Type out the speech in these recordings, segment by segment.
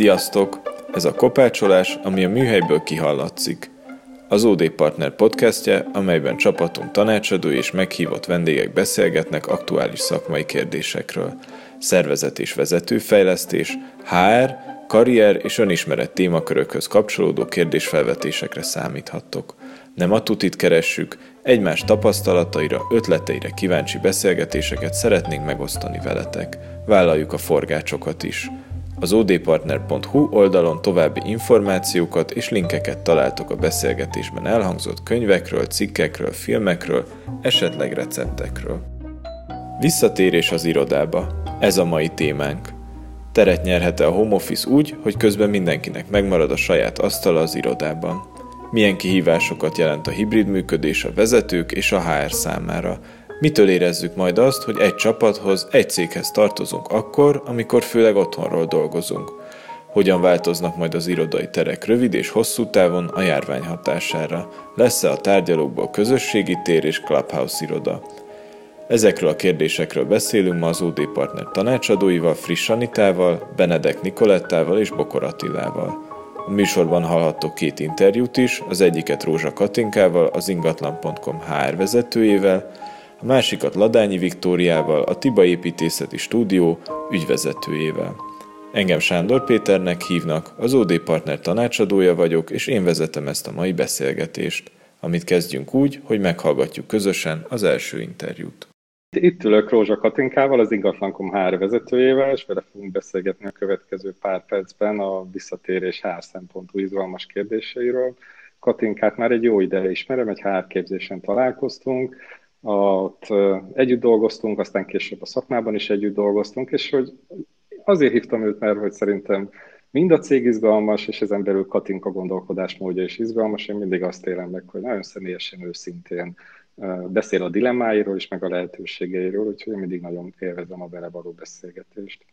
Sziasztok! Ez a kopácsolás, ami a műhelyből kihallatszik. Az OD Partner podcastje, amelyben csapatunk tanácsadói és meghívott vendégek beszélgetnek aktuális szakmai kérdésekről. Szervezet és vezetőfejlesztés, HR, karrier és önismeret témakörökhöz kapcsolódó kérdésfelvetésekre számíthattok. Nem a tutit keressük, egymás tapasztalataira, ötleteire kíváncsi beszélgetéseket szeretnénk megosztani veletek. Vállaljuk a forgácsokat is. Az odpartner.hu oldalon további információkat és linkeket találtok a beszélgetésben elhangzott könyvekről, cikkekről, filmekről, esetleg receptekről. Visszatérés az irodába. Ez a mai témánk. Teret nyerhet-e a home office úgy, hogy közben mindenkinek megmarad a saját asztala az irodában? Milyen kihívásokat jelent a hibrid működés a vezetők és a HR számára? Mitől érezzük majd azt, hogy egy csapathoz, egy céghez tartozunk akkor, amikor főleg otthonról dolgozunk? Hogyan változnak majd az irodai terek rövid és hosszú távon a járvány hatására? Lesz-e a tárgyalókból közösségi tér és clubhouse iroda? Ezekről a kérdésekről beszélünk ma az OD Partner tanácsadóival, Friss Anitával, Benedek Nikolettával és Bokor Attilával. A műsorban hallhattok két interjút is, az egyiket Rózsa Katinkával, az ingatlan.com HR vezetőjével, a másikat Ladányi Viktóriával, a Tiba Építészeti Stúdió ügyvezetőjével. Engem Sándor Péternek hívnak, az OD Partner tanácsadója vagyok, és én vezetem ezt a mai beszélgetést, amit kezdjünk úgy, hogy meghallgatjuk közösen az első interjút. Itt ülök Rózsa Katinkával, az Ingatlankom HR vezetőjével, és vele fogunk beszélgetni a következő pár percben a visszatérés HR szempontú izgalmas kérdéseiről. Katinkát már egy jó ideje ismerem, egy HR képzésen találkoztunk, ott együtt dolgoztunk, aztán később a szakmában is együtt dolgoztunk, és hogy azért hívtam őt, mert hogy szerintem mind a cég izgalmas, és ezen belül Katinka gondolkodásmódja is izgalmas. Én mindig azt élem meg, hogy nagyon személyesen, őszintén beszél a dilemmáiról is, meg a lehetőségeiről, úgyhogy én mindig nagyon élvezem a vele való beszélgetést.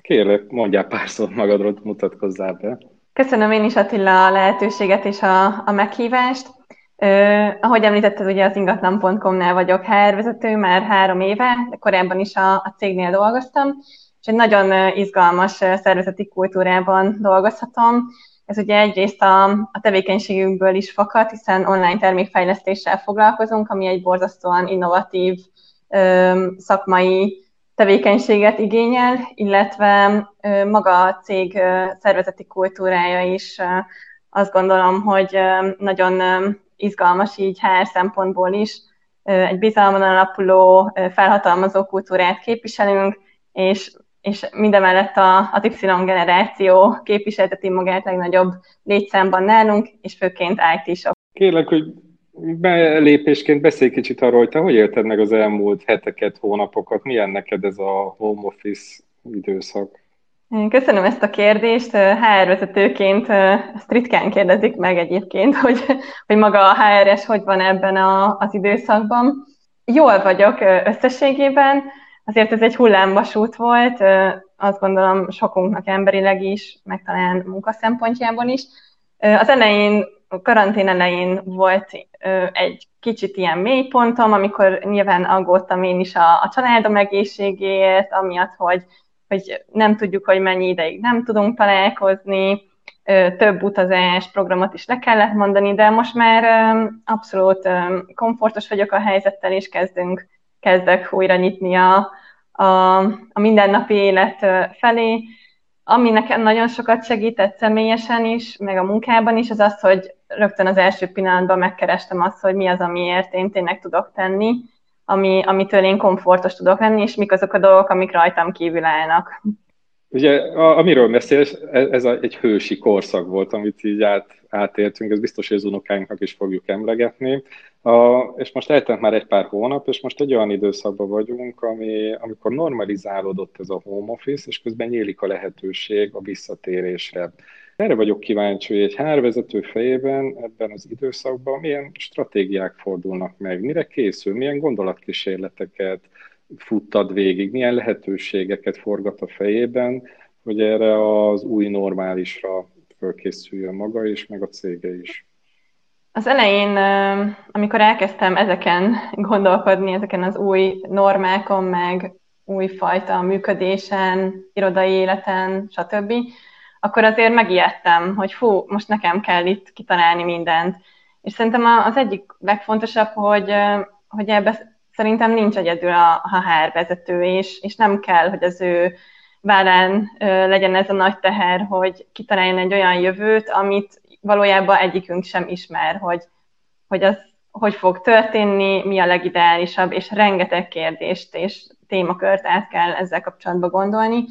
Kérlek, mondjál pár szót magadról, mutatkozzál be. Köszönöm én is Attila a lehetőséget és a, a meghívást. Uh, ahogy említetted, ugye az ingatlan.com-nál vagyok HR vezető már három éve, de korábban is a, a cégnél dolgoztam, és egy nagyon izgalmas szervezeti kultúrában dolgozhatom. Ez ugye egyrészt a, a tevékenységünkből is fakad, hiszen online termékfejlesztéssel foglalkozunk, ami egy borzasztóan innovatív ö, szakmai tevékenységet igényel, illetve ö, maga a cég ö, szervezeti kultúrája is ö, azt gondolom, hogy ö, nagyon ö, izgalmas így HR szempontból is. Egy bizalmon alapuló, felhatalmazó kultúrát képviselünk, és és mindemellett a, az Y generáció képviselteti magát legnagyobb létszámban nálunk, és főként IT-sok. Kérlek, hogy belépésként beszélj kicsit arról, hogy te hogy élted meg az elmúlt heteket, hónapokat, milyen neked ez a home office időszak? Köszönöm ezt a kérdést. HR vezetőként ezt ritkán kérdezik meg egyébként, hogy, hogy maga a HRS hogy van ebben a, az időszakban. Jól vagyok összességében, azért ez egy hullámvasút volt, azt gondolom sokunknak emberileg is, meg talán munka szempontjából is. Az elején, a karantén elején volt egy kicsit ilyen mélypontom, amikor nyilván aggódtam én is a, a családom egészségéért, amiatt, hogy, hogy nem tudjuk, hogy mennyi ideig nem tudunk találkozni, több utazás programot is le kellett mondani, de most már abszolút komfortos vagyok a helyzettel, és kezdünk kezdek újra nyitni a, a, a mindennapi élet felé. Ami nekem nagyon sokat segített személyesen is, meg a munkában is, az az, hogy rögtön az első pillanatban megkerestem azt, hogy mi az, amiért én tényleg tudok tenni, ami, amitől én komfortos tudok lenni, és mik azok a dolgok, amik rajtam kívül állnak. Ugye, amiről beszélsz, ez a, egy hősi korszak volt, amit így át, átéltünk, ez biztos, hogy az unokáinknak is fogjuk emlegetni. A, és most eltelt már egy pár hónap, és most egy olyan időszakban vagyunk, ami, amikor normalizálódott ez a home office, és közben nyílik a lehetőség a visszatérésre. Erre vagyok kíváncsi, hogy egy hárvezető fejében ebben az időszakban milyen stratégiák fordulnak meg, mire készül, milyen gondolatkísérleteket, futtad végig, milyen lehetőségeket forgat a fejében, hogy erre az új normálisra fölkészüljön maga is, meg a cége is. Az elején, amikor elkezdtem ezeken gondolkodni, ezeken az új normákon, meg újfajta működésen, irodai életen, stb., akkor azért megijedtem, hogy fú, most nekem kell itt kitalálni mindent. És szerintem az egyik legfontosabb, hogy, hogy ebbe szerintem nincs egyedül a HR vezető, és, és nem kell, hogy az ő vállán legyen ez a nagy teher, hogy kitaláljon egy olyan jövőt, amit valójában egyikünk sem ismer, hogy, hogy az hogy fog történni, mi a legideálisabb, és rengeteg kérdést és témakört át kell ezzel kapcsolatban gondolni.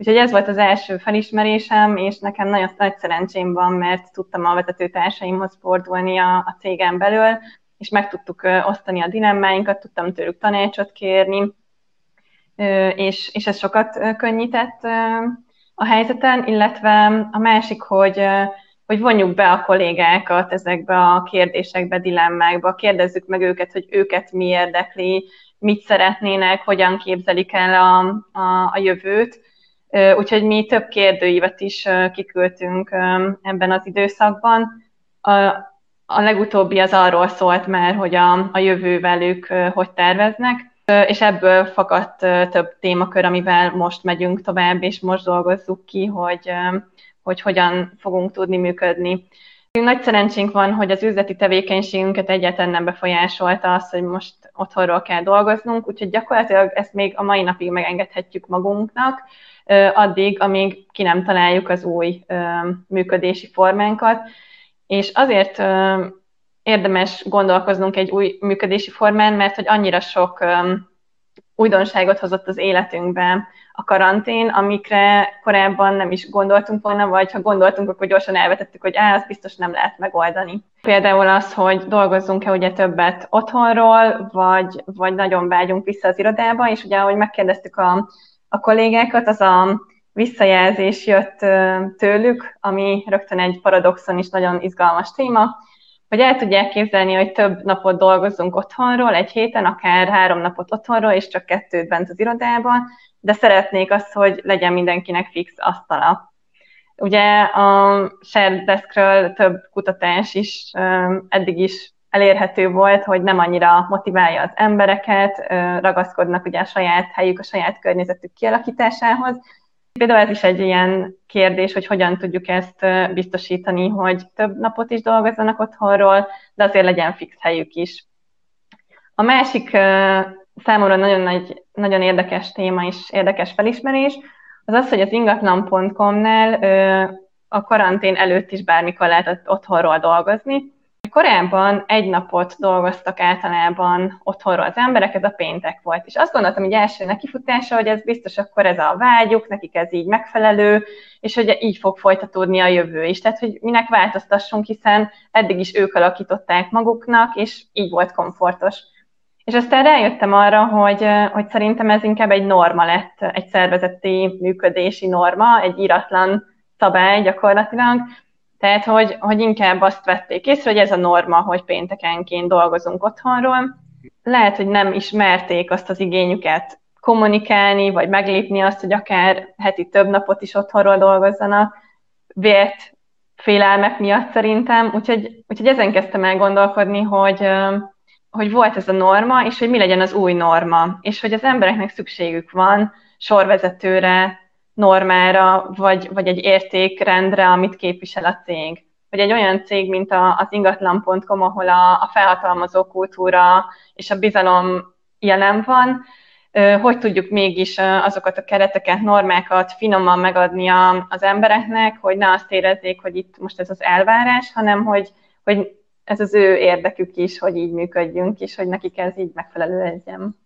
Úgyhogy ez volt az első felismerésem, és nekem nagyon nagy szerencsém van, mert tudtam a vezetőtársaimhoz fordulni a, a cégem belül, és meg tudtuk osztani a dilemmáinkat, tudtam tőlük tanácsot kérni, és, és ez sokat könnyített a helyzeten, illetve a másik, hogy, hogy vonjuk be a kollégákat ezekbe a kérdésekbe, dilemmákba, kérdezzük meg őket, hogy őket mi érdekli, mit szeretnének, hogyan képzelik el a, a, a jövőt. Úgyhogy mi több kérdőívet is kiküldtünk ebben az időszakban. A, a legutóbbi az arról szólt már, hogy a, a jövővel ők hogy terveznek, és ebből fakadt több témakör, amivel most megyünk tovább, és most dolgozzuk ki, hogy, hogy hogyan fogunk tudni működni. Nagy szerencsénk van, hogy az üzleti tevékenységünket egyáltalán nem befolyásolta az, hogy most otthonról kell dolgoznunk, úgyhogy gyakorlatilag ezt még a mai napig megengedhetjük magunknak, addig, amíg ki nem találjuk az új működési formánkat. És azért érdemes gondolkoznunk egy új működési formán, mert hogy annyira sok újdonságot hozott az életünkbe a karantén, amikre korábban nem is gondoltunk volna, vagy ha gondoltunk, akkor gyorsan elvetettük, hogy á, azt biztos nem lehet megoldani. Például az, hogy dolgozzunk-e ugye többet otthonról, vagy, vagy nagyon vágyunk vissza az irodába, és ugye ahogy megkérdeztük a, a kollégákat, az a visszajelzés jött tőlük, ami rögtön egy paradoxon is nagyon izgalmas téma, hogy el tudják képzelni, hogy több napot dolgozunk otthonról, egy héten, akár három napot otthonról, és csak kettőt bent az irodában, de szeretnék azt, hogy legyen mindenkinek fix asztala. Ugye a Shared Deskről több kutatás is eddig is elérhető volt, hogy nem annyira motiválja az embereket, ragaszkodnak ugye a saját helyük, a saját környezetük kialakításához, Például ez is egy ilyen kérdés, hogy hogyan tudjuk ezt biztosítani, hogy több napot is dolgozzanak otthonról, de azért legyen fix helyük is. A másik számomra nagyon, nagy, nagyon érdekes téma és érdekes felismerés, az az, hogy az ingatlan.com-nál a karantén előtt is bármikor lehetett otthonról dolgozni, Korábban egy napot dolgoztak általában otthonról az emberek, ez a péntek volt. És azt gondoltam, hogy első nekifutása, hogy ez biztos akkor ez a vágyuk, nekik ez így megfelelő, és hogy így fog folytatódni a jövő is. Tehát, hogy minek változtassunk, hiszen eddig is ők alakították maguknak, és így volt komfortos. És aztán rájöttem arra, hogy, hogy szerintem ez inkább egy norma lett, egy szervezeti működési norma, egy iratlan szabály gyakorlatilag, tehát, hogy, hogy inkább azt vették észre, hogy ez a norma, hogy péntekenként dolgozunk otthonról. Lehet, hogy nem ismerték azt az igényüket kommunikálni, vagy meglépni azt, hogy akár heti több napot is otthonról dolgozzanak, vért félelmek miatt szerintem. Úgyhogy, úgyhogy ezen kezdtem el gondolkodni, hogy, hogy volt ez a norma, és hogy mi legyen az új norma, és hogy az embereknek szükségük van sorvezetőre, normára, vagy, vagy egy értékrendre, amit képvisel a cég. Vagy egy olyan cég, mint az ingatlan.com, ahol a, a felhatalmazó kultúra és a bizalom jelen van, hogy tudjuk mégis azokat a kereteket, normákat finoman megadni az embereknek, hogy ne azt érezzék, hogy itt most ez az elvárás, hanem hogy, hogy ez az ő érdekük is, hogy így működjünk, és hogy nekik ez így megfelelő legyen.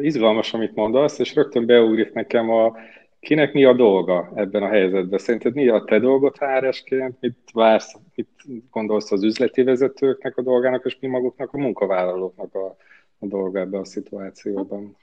Izgalmas, amit mondasz, és rögtön beugrik nekem a kinek mi a dolga ebben a helyzetben? Szerinted mi a te dolgot HR-esként? Mit vársz, mit gondolsz az üzleti vezetőknek a dolgának, és mi maguknak a munkavállalóknak a, a dolga ebben a szituációban?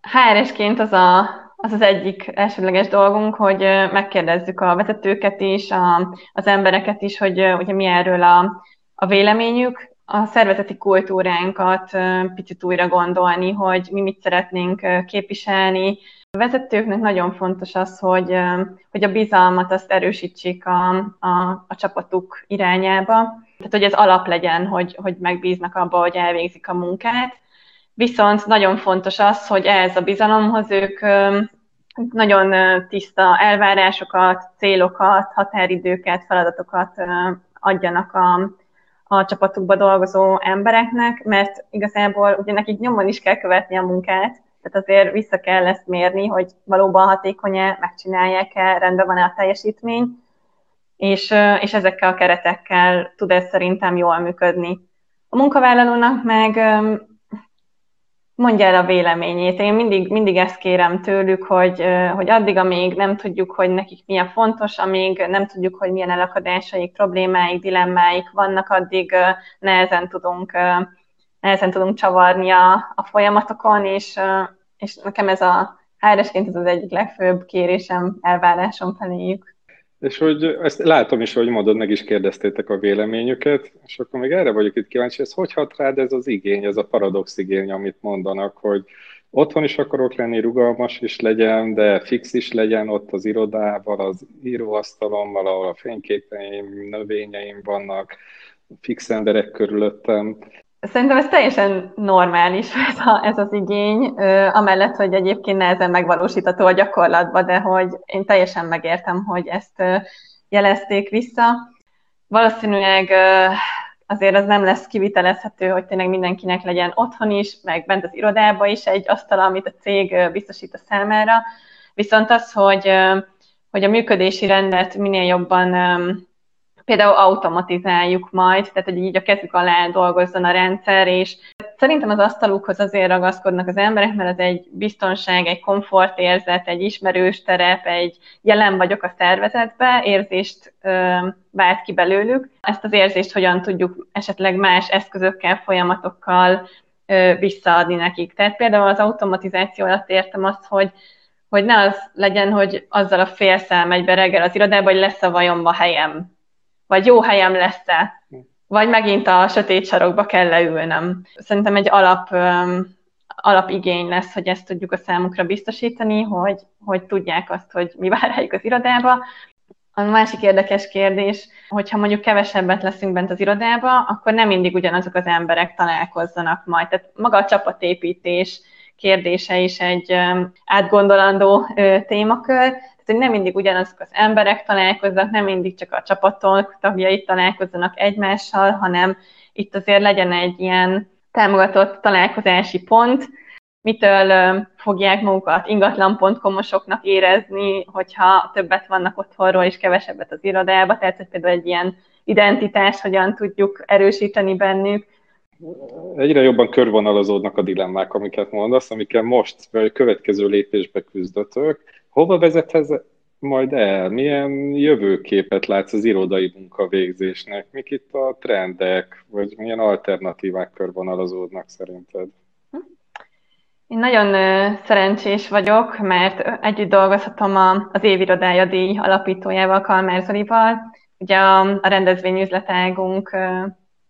HR-esként az, a, az az egyik elsődleges dolgunk, hogy megkérdezzük a vezetőket is, a, az embereket is, hogy ugye mi erről a, a véleményük, a szervezeti kultúránkat picit újra gondolni, hogy mi mit szeretnénk képviselni, a vezetőknek nagyon fontos az, hogy, hogy a bizalmat azt erősítsék a, a, a csapatuk irányába. Tehát, hogy ez alap legyen, hogy, hogy megbíznak abba, hogy elvégzik a munkát. Viszont nagyon fontos az, hogy ehhez a bizalomhoz ők nagyon tiszta elvárásokat, célokat, határidőket, feladatokat adjanak a, a csapatukba dolgozó embereknek, mert igazából ugye nekik nyomon is kell követni a munkát, tehát azért vissza kell ezt mérni, hogy valóban hatékony-e, megcsinálják-e, rendben van-e a teljesítmény, és, és ezekkel a keretekkel tud ez szerintem jól működni. A munkavállalónak meg mondja el a véleményét. Én mindig, mindig ezt kérem tőlük, hogy, hogy addig, amíg nem tudjuk, hogy nekik mi a fontos, amíg nem tudjuk, hogy milyen elakadásaik, problémáik, dilemmáik vannak, addig nehezen tudunk, nehezen tudunk csavarni a, a folyamatokon, és, és nekem ez a hr ez az egyik legfőbb kérésem, elvárásom feléjük. És hogy ezt látom is, hogy mondod, meg is kérdeztétek a véleményüket, és akkor még erre vagyok itt kíváncsi, ez hogy hat rád ez az igény, ez a paradox igény, amit mondanak, hogy otthon is akarok lenni, rugalmas is legyen, de fix is legyen ott az irodával, az íróasztalommal, ahol a fényképeim, növényeim vannak, fix emberek körülöttem. Szerintem ez teljesen normális ez, a, ez az igény, amellett, hogy egyébként nehezen megvalósítható a gyakorlatban, de hogy én teljesen megértem, hogy ezt jelezték vissza. Valószínűleg azért az nem lesz kivitelezhető, hogy tényleg mindenkinek legyen otthon is, meg bent az irodában is egy asztal, amit a cég biztosít a számára. Viszont az, hogy, hogy a működési rendet minél jobban például automatizáljuk majd, tehát hogy így a kezük alá dolgozzon a rendszer, és szerintem az asztalukhoz azért ragaszkodnak az emberek, mert ez egy biztonság, egy komfortérzet, egy ismerős terep, egy jelen vagyok a szervezetbe, érzést ö, vált ki belőlük. Ezt az érzést hogyan tudjuk esetleg más eszközökkel, folyamatokkal ö, visszaadni nekik. Tehát például az automatizáció alatt értem azt, hogy hogy ne az legyen, hogy azzal a félszel megy be reggel az irodába, hogy lesz a vajomba helyem vagy jó helyem lesz-e, vagy megint a sötét sarokba kell leülnem. Szerintem egy alap, alapigény lesz, hogy ezt tudjuk a számukra biztosítani, hogy, hogy tudják azt, hogy mi vár rájuk az irodába. A másik érdekes kérdés, hogyha mondjuk kevesebbet leszünk bent az irodába, akkor nem mindig ugyanazok az emberek találkozzanak majd. Tehát maga a csapatépítés kérdése is egy átgondolandó témakör, hogy nem mindig ugyanazok az emberek találkoznak, nem mindig csak a csapatok tagjai találkozzanak egymással, hanem itt azért legyen egy ilyen támogatott találkozási pont, mitől fogják magukat ingatlan.com-osoknak érezni, hogyha többet vannak otthonról és kevesebbet az irodába, tehát hogy például egy ilyen identitás hogyan tudjuk erősíteni bennük. Egyre jobban körvonalazódnak a dilemmák, amiket mondasz, amikkel most, vagy a következő lépésbe küzdötök Hova vezet ez majd el? Milyen jövőképet látsz az irodai munkavégzésnek? Mik itt a trendek, vagy milyen alternatívák körvonalazódnak szerinted? Én nagyon szerencsés vagyok, mert együtt dolgozhatom az évirodája díj alapítójával, Kalmár Zolival. Ugye a, a rendezvényüzletágunk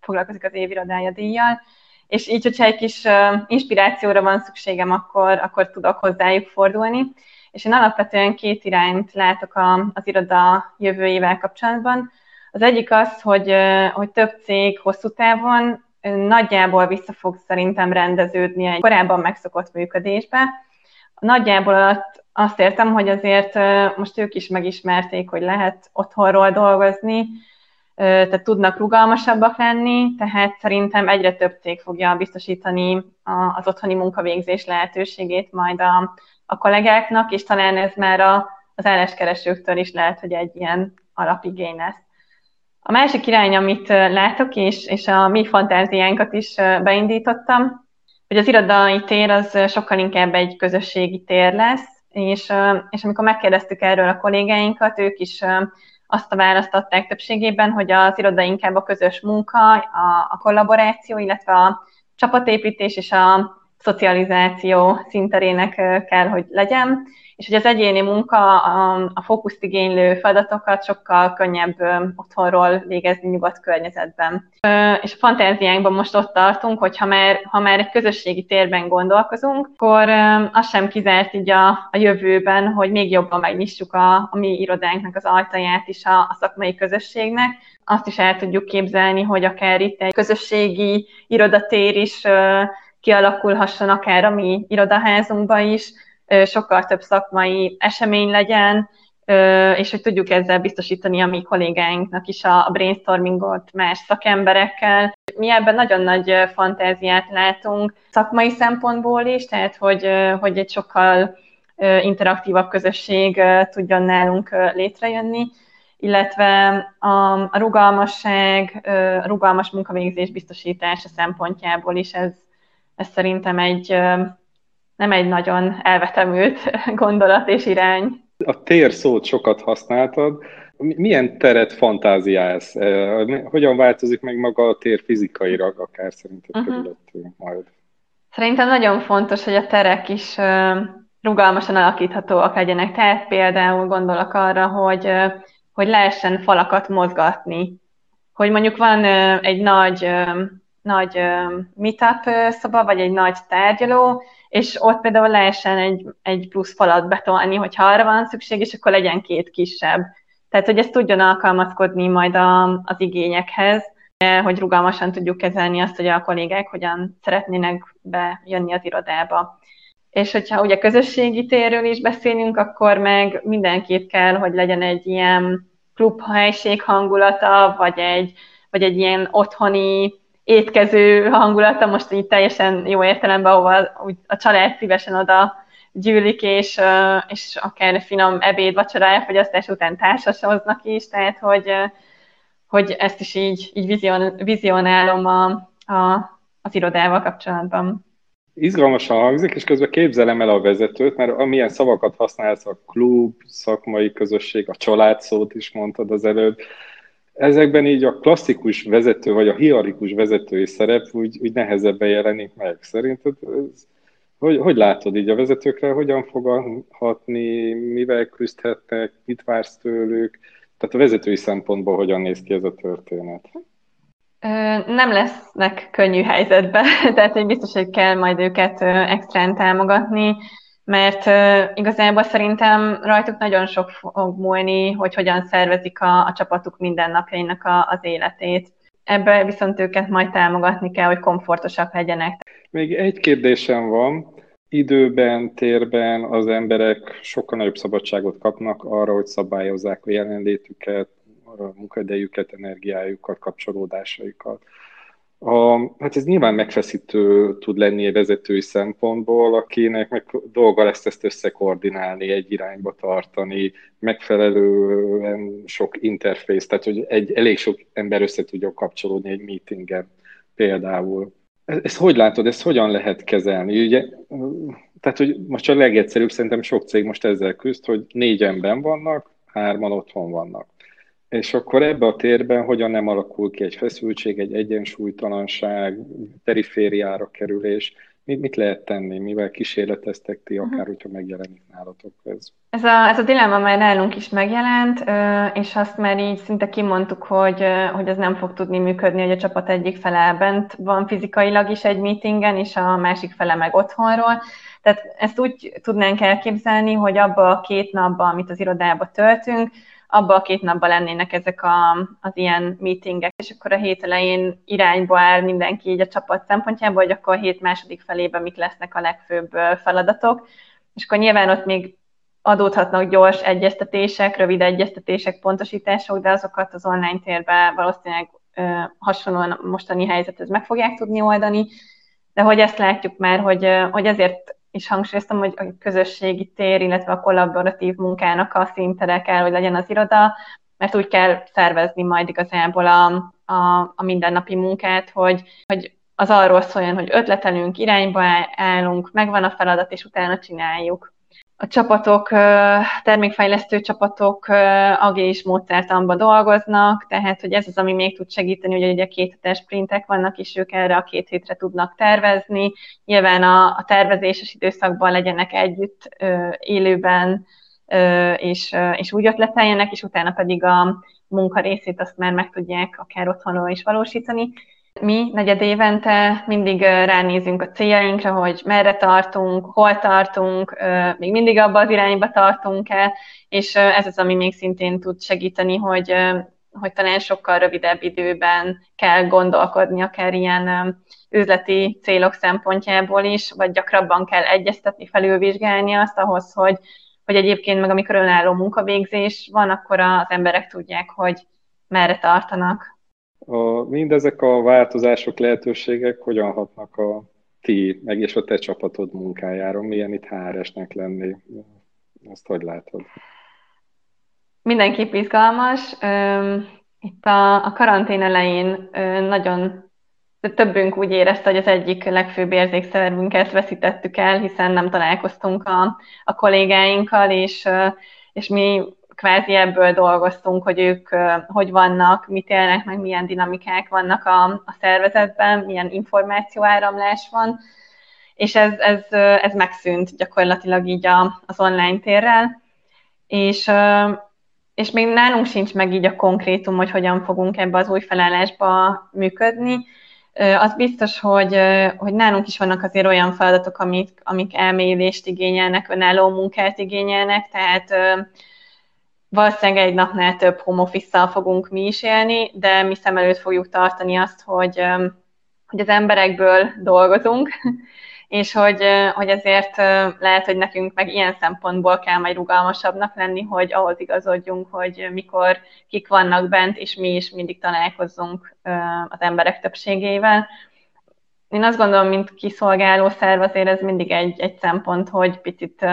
foglalkozik az évirodája díjjal, és így, hogyha egy kis inspirációra van szükségem, akkor, akkor tudok hozzájuk fordulni. És én alapvetően két irányt látok a, az iroda jövőjével kapcsolatban. Az egyik az, hogy, hogy több cég hosszú távon nagyjából vissza fog szerintem rendeződni egy korábban megszokott működésbe. Nagyjából alatt azt értem, hogy azért most ők is megismerték, hogy lehet otthonról dolgozni, tehát tudnak rugalmasabbak lenni, tehát szerintem egyre több cég fogja biztosítani az otthoni munkavégzés lehetőségét majd a, a kollégáknak, és talán ez már a, az álláskeresőktől is lehet, hogy egy ilyen alapigény lesz. A másik irány, amit látok, és, és a mi fantáziánkat is beindítottam, hogy az irodai tér az sokkal inkább egy közösségi tér lesz, és, és amikor megkérdeztük erről a kollégáinkat, ők is azt a választ adták többségében, hogy az iroda inkább a közös munka, a, a kollaboráció, illetve a csapatépítés és a szocializáció szinterének kell, hogy legyen, és hogy az egyéni munka, a, a fókuszt igénylő feladatokat sokkal könnyebb otthonról végezni nyugodt környezetben. És a fantáziánkban most ott tartunk, hogy ha már, ha már egy közösségi térben gondolkozunk, akkor az sem kizárt így a, a jövőben, hogy még jobban megnyissuk a, a mi irodánknak az ajtaját is a, a szakmai közösségnek. Azt is el tudjuk képzelni, hogy akár itt egy közösségi irodatér is kialakulhasson akár a mi irodaházunkba is, sokkal több szakmai esemény legyen, és hogy tudjuk ezzel biztosítani a mi kollégáinknak is a brainstormingot más szakemberekkel. Mi ebben nagyon nagy fantáziát látunk szakmai szempontból is, tehát hogy, hogy egy sokkal interaktívabb közösség tudjon nálunk létrejönni, illetve a rugalmasság, a rugalmas munkavégzés biztosítása szempontjából is ez, ez szerintem egy nem egy nagyon elvetemült gondolat és irány. A tér szót sokat használtad. Milyen teret fantáziálsz? Hogyan változik meg maga a tér fizikailag, akár szerinted uh-huh. körülöttünk majd? Szerintem nagyon fontos, hogy a terek is rugalmasan alakíthatóak legyenek. Tehát például gondolok arra, hogy, hogy lehessen falakat mozgatni. Hogy mondjuk van egy nagy, nagy meetup szoba, vagy egy nagy tárgyaló, és ott például lehessen egy, egy plusz falat betolni, hogyha arra van szükség, és akkor legyen két kisebb. Tehát, hogy ez tudjon alkalmazkodni majd a, az igényekhez, hogy rugalmasan tudjuk kezelni azt, hogy a kollégák hogyan szeretnének bejönni az irodába. És hogyha ugye közösségi térről is beszélünk, akkor meg mindenképp kell, hogy legyen egy ilyen klubhelység hangulata, vagy egy, vagy egy ilyen otthoni étkező hangulata, most így teljesen jó értelemben, ahova úgy a család szívesen oda gyűlik, és, és akár finom ebéd, vacsora elfogyasztás után társasoznak is, tehát hogy, hogy ezt is így, így vizion, vizionálom a, a, az irodával kapcsolatban. Izgalmasan hangzik, és közben képzelem el a vezetőt, mert amilyen szavakat használsz, a klub, szakmai közösség, a család szót is mondtad az előbb, ezekben így a klasszikus vezető, vagy a hierarchikus vezetői szerep úgy, úgy nehezebben jelenik meg. Szerinted ez, hogy, hogy látod így a vezetőkre, hogyan fog mivel küzdhetnek, mit vársz tőlük? Tehát a vezetői szempontból hogyan néz ki ez a történet? Nem lesznek könnyű helyzetbe, tehát hogy biztos, hogy kell majd őket extrán támogatni mert uh, igazából szerintem rajtuk nagyon sok fog múlni, hogy hogyan szervezik a, a csapatuk mindennapjainak a, az életét. Ebben viszont őket majd támogatni kell, hogy komfortosak legyenek. Még egy kérdésem van. Időben, térben az emberek sokkal nagyobb szabadságot kapnak arra, hogy szabályozzák a jelenlétüket, a munkaidejüket, energiájukat, kapcsolódásaikat. A, hát ez nyilván megfeszítő tud lenni egy vezetői szempontból, akinek meg dolga lesz ezt összekoordinálni, egy irányba tartani, megfelelően sok interfész, tehát hogy egy, elég sok ember össze tudja kapcsolódni egy meetingen például. Ezt hogy látod, ezt hogyan lehet kezelni? Ugye, tehát, hogy most a legegyszerűbb, szerintem sok cég most ezzel küzd, hogy négyenben vannak, hárman otthon vannak. És akkor ebbe a térben hogyan nem alakul ki egy feszültség, egy egyensúlytalanság, perifériára kerülés, mit, mit lehet tenni, mivel kísérleteztek ti, akár uh-huh. hogyha megjelenik nálatok ez? Ez a, ez a dilemma már nálunk is megjelent, és azt már így szinte kimondtuk, hogy, hogy ez nem fog tudni működni, hogy a csapat egyik fele bent van fizikailag is egy meetingen, és a másik fele meg otthonról. Tehát ezt úgy tudnánk elképzelni, hogy abba a két napba, amit az irodába töltünk, abban a két napban lennének ezek a, az ilyen meetingek, és akkor a hét elején irányba áll mindenki így a csapat szempontjából, hogy akkor a hét második felében mik lesznek a legfőbb feladatok, és akkor nyilván ott még adódhatnak gyors egyeztetések, rövid egyeztetések, pontosítások, de azokat az online térben valószínűleg hasonlóan mostani helyzethez meg fogják tudni oldani, de hogy ezt látjuk már, hogy, hogy azért is hangsúlyoztam, hogy a közösségi tér, illetve a kollaboratív munkának a színtere kell, hogy legyen az iroda, mert úgy kell szervezni majd igazából a, a, a mindennapi munkát, hogy, hogy az arról szóljon, hogy ötletelünk, irányba állunk, megvan a feladat, és utána csináljuk a csapatok, termékfejlesztő csapatok agés módszertanban dolgoznak, tehát hogy ez az, ami még tud segíteni, hogy ugye két hetes sprintek vannak, és ők erre a két hétre tudnak tervezni. Nyilván a, a tervezéses időszakban legyenek együtt élőben, és, és úgy ötleteljenek, és utána pedig a munka részét azt már meg tudják akár otthonról is valósítani mi negyed évente mindig ránézünk a céljainkra, hogy merre tartunk, hol tartunk, még mindig abba az irányba tartunk-e, és ez az, ami még szintén tud segíteni, hogy hogy talán sokkal rövidebb időben kell gondolkodni, akár ilyen üzleti célok szempontjából is, vagy gyakrabban kell egyeztetni, felülvizsgálni azt ahhoz, hogy, hogy egyébként meg amikor önálló munkavégzés van, akkor az emberek tudják, hogy merre tartanak. A, mindezek a változások, lehetőségek hogyan hatnak a ti, meg és a te csapatod munkájára? Milyen itt HRS-nek lenni? Ezt hogy látod? Mindenképp izgalmas. Itt a, a karantén elején nagyon többünk úgy érezte, hogy az egyik legfőbb érzékszervünket veszítettük el, hiszen nem találkoztunk a, a kollégáinkkal, és, és mi kvázi ebből dolgoztunk, hogy ők hogy vannak, mit élnek, meg milyen dinamikák vannak a, a szervezetben, milyen információáramlás van, és ez, ez, ez megszűnt gyakorlatilag így a, az online térrel, és, és még nálunk sincs meg így a konkrétum, hogy hogyan fogunk ebbe az új felállásba működni, az biztos, hogy, hogy nálunk is vannak azért olyan feladatok, amik, amik elmélyülést igényelnek, önálló munkát igényelnek, tehát valószínűleg egy napnál több home fogunk mi is élni, de mi szem előtt fogjuk tartani azt, hogy, hogy az emberekből dolgozunk, és hogy, hogy ezért lehet, hogy nekünk meg ilyen szempontból kell majd rugalmasabbnak lenni, hogy ahhoz igazodjunk, hogy mikor kik vannak bent, és mi is mindig találkozzunk az emberek többségével. Én azt gondolom, mint kiszolgáló szerv, azért ez mindig egy, egy szempont, hogy picit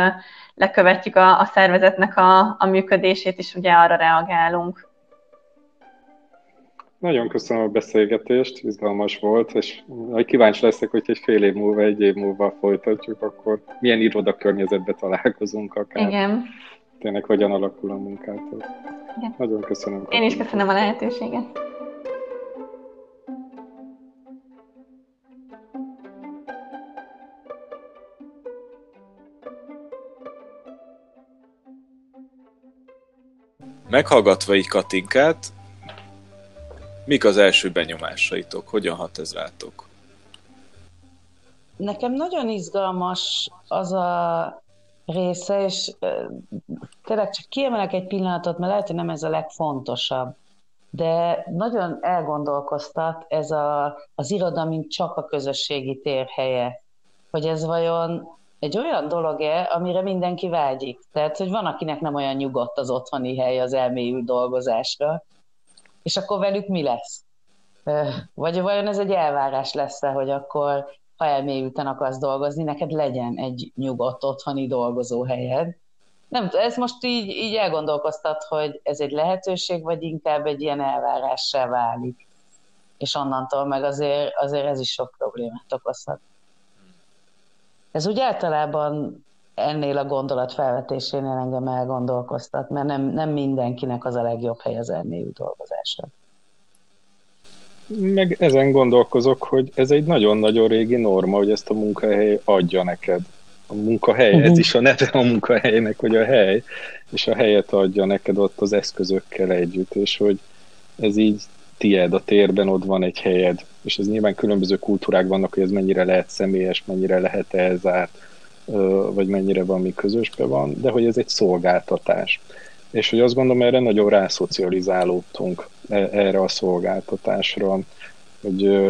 lekövetjük a, a szervezetnek a, a működését, és ugye arra reagálunk. Nagyon köszönöm a beszélgetést, izgalmas volt, és kíváncsi leszek, hogy egy fél év múlva, egy év múlva folytatjuk, akkor milyen iroda környezetbe találkozunk akár. Igen. Tényleg hogyan alakul a munkátok. Igen. Nagyon köszönöm. Én is köszönöm a lehetőséget. Meghallgatva így Katinkát, Mik az első benyomásaitok? Hogyan hat ez rátok? Nekem nagyon izgalmas az a része, és tényleg csak kiemelek egy pillanatot, mert lehet, hogy nem ez a legfontosabb, de nagyon elgondolkoztat ez a, az iroda, mint csak a közösségi térhelye. Hogy ez vajon egy olyan dolog-e, amire mindenki vágyik. Tehát, hogy van, akinek nem olyan nyugodt az otthoni hely az elmélyült dolgozásra, és akkor velük mi lesz? Vagy vajon ez egy elvárás lesz-e, hogy akkor, ha elmélyülten akarsz dolgozni, neked legyen egy nyugodt otthoni dolgozóhelyed? Nem ez most így, így elgondolkoztat, hogy ez egy lehetőség, vagy inkább egy ilyen elvárássá válik. És onnantól meg azért, azért ez is sok problémát okozhat. Ez úgy általában ennél a gondolat felvetésénél engem elgondolkoztat, mert nem, nem mindenkinek az a legjobb hely az elmélyű dolgozásra. Meg ezen gondolkozok, hogy ez egy nagyon-nagyon régi norma, hogy ezt a munkahely adja neked. A munkahely, uh-huh. ez mhm. is a neve a munkahelynek, hogy a hely, és a helyet adja neked ott az eszközökkel együtt, és hogy ez így tied a térben, ott van egy helyed, és ez nyilván különböző kultúrák vannak, hogy ez mennyire lehet személyes, mennyire lehet elzárt, vagy mennyire van, mi közösben van, de hogy ez egy szolgáltatás. És hogy azt gondolom, erre nagyon rászocializálódtunk e, erre a szolgáltatásra, hogy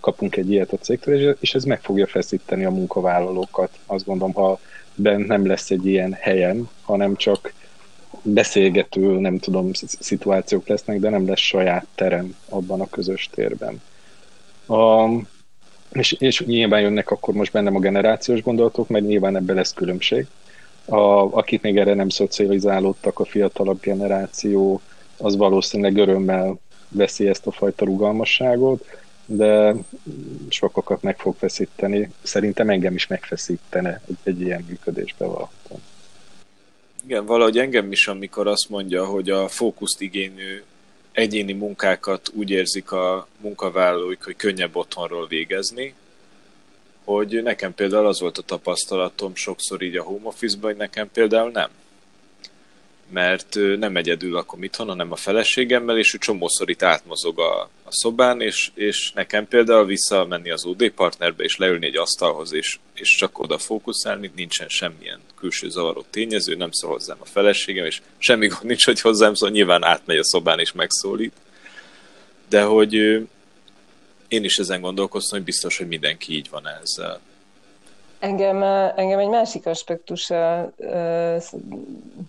kapunk egy ilyet a cégtől, és ez meg fogja feszíteni a munkavállalókat. Azt gondolom, ha bent nem lesz egy ilyen helyem, hanem csak beszélgető, nem tudom, szituációk lesznek, de nem lesz saját terem abban a közös térben. A, és, és nyilván jönnek akkor most bennem a generációs gondolatok, mert nyilván ebben lesz különbség. A, akik még erre nem szocializálódtak, a fiatalabb generáció, az valószínűleg örömmel veszi ezt a fajta rugalmasságot, de sokakat meg fog feszíteni. Szerintem engem is megfeszítene egy, egy ilyen működésbe valahol. Igen, valahogy engem is, amikor azt mondja, hogy a fókuszt igényű egyéni munkákat úgy érzik a munkavállalóik, hogy könnyebb otthonról végezni, hogy nekem például az volt a tapasztalatom sokszor így a home office hogy nekem például nem. Mert nem egyedül lakom itthon, hanem a feleségemmel, és ő csomószor itt átmozog a, a szobán, és, és nekem például visszamenni az OD partnerbe, és leülni egy asztalhoz, és, és csak oda fókuszálni, nincsen semmilyen külső zavaró tényező, nem szól hozzám a feleségem, és semmi gond nincs, hogy hozzám szól, nyilván átmegy a szobán és megszólít. De hogy én is ezen gondolkoztam, hogy biztos, hogy mindenki így van ezzel. Engem, engem egy másik aspektus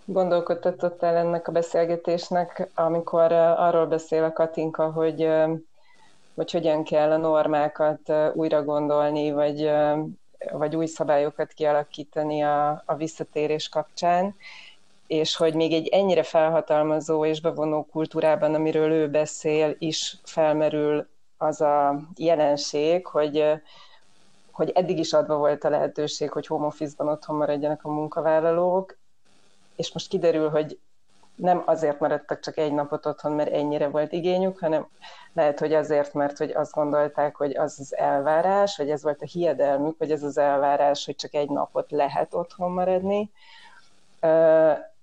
gondolkodtatott el ennek a beszélgetésnek, amikor arról beszél a Katinka, hogy, hogy hogyan kell a normákat újra gondolni, vagy, vagy új szabályokat kialakítani a, a visszatérés kapcsán, és hogy még egy ennyire felhatalmazó és bevonó kultúrában, amiről ő beszél, is felmerül az a jelenség, hogy hogy eddig is adva volt a lehetőség, hogy home office-ban otthon maradjanak a munkavállalók, és most kiderül, hogy nem azért maradtak csak egy napot otthon, mert ennyire volt igényük, hanem lehet, hogy azért, mert hogy azt gondolták, hogy az az elvárás, vagy ez volt a hiedelmük, hogy ez az elvárás, hogy csak egy napot lehet otthon maradni.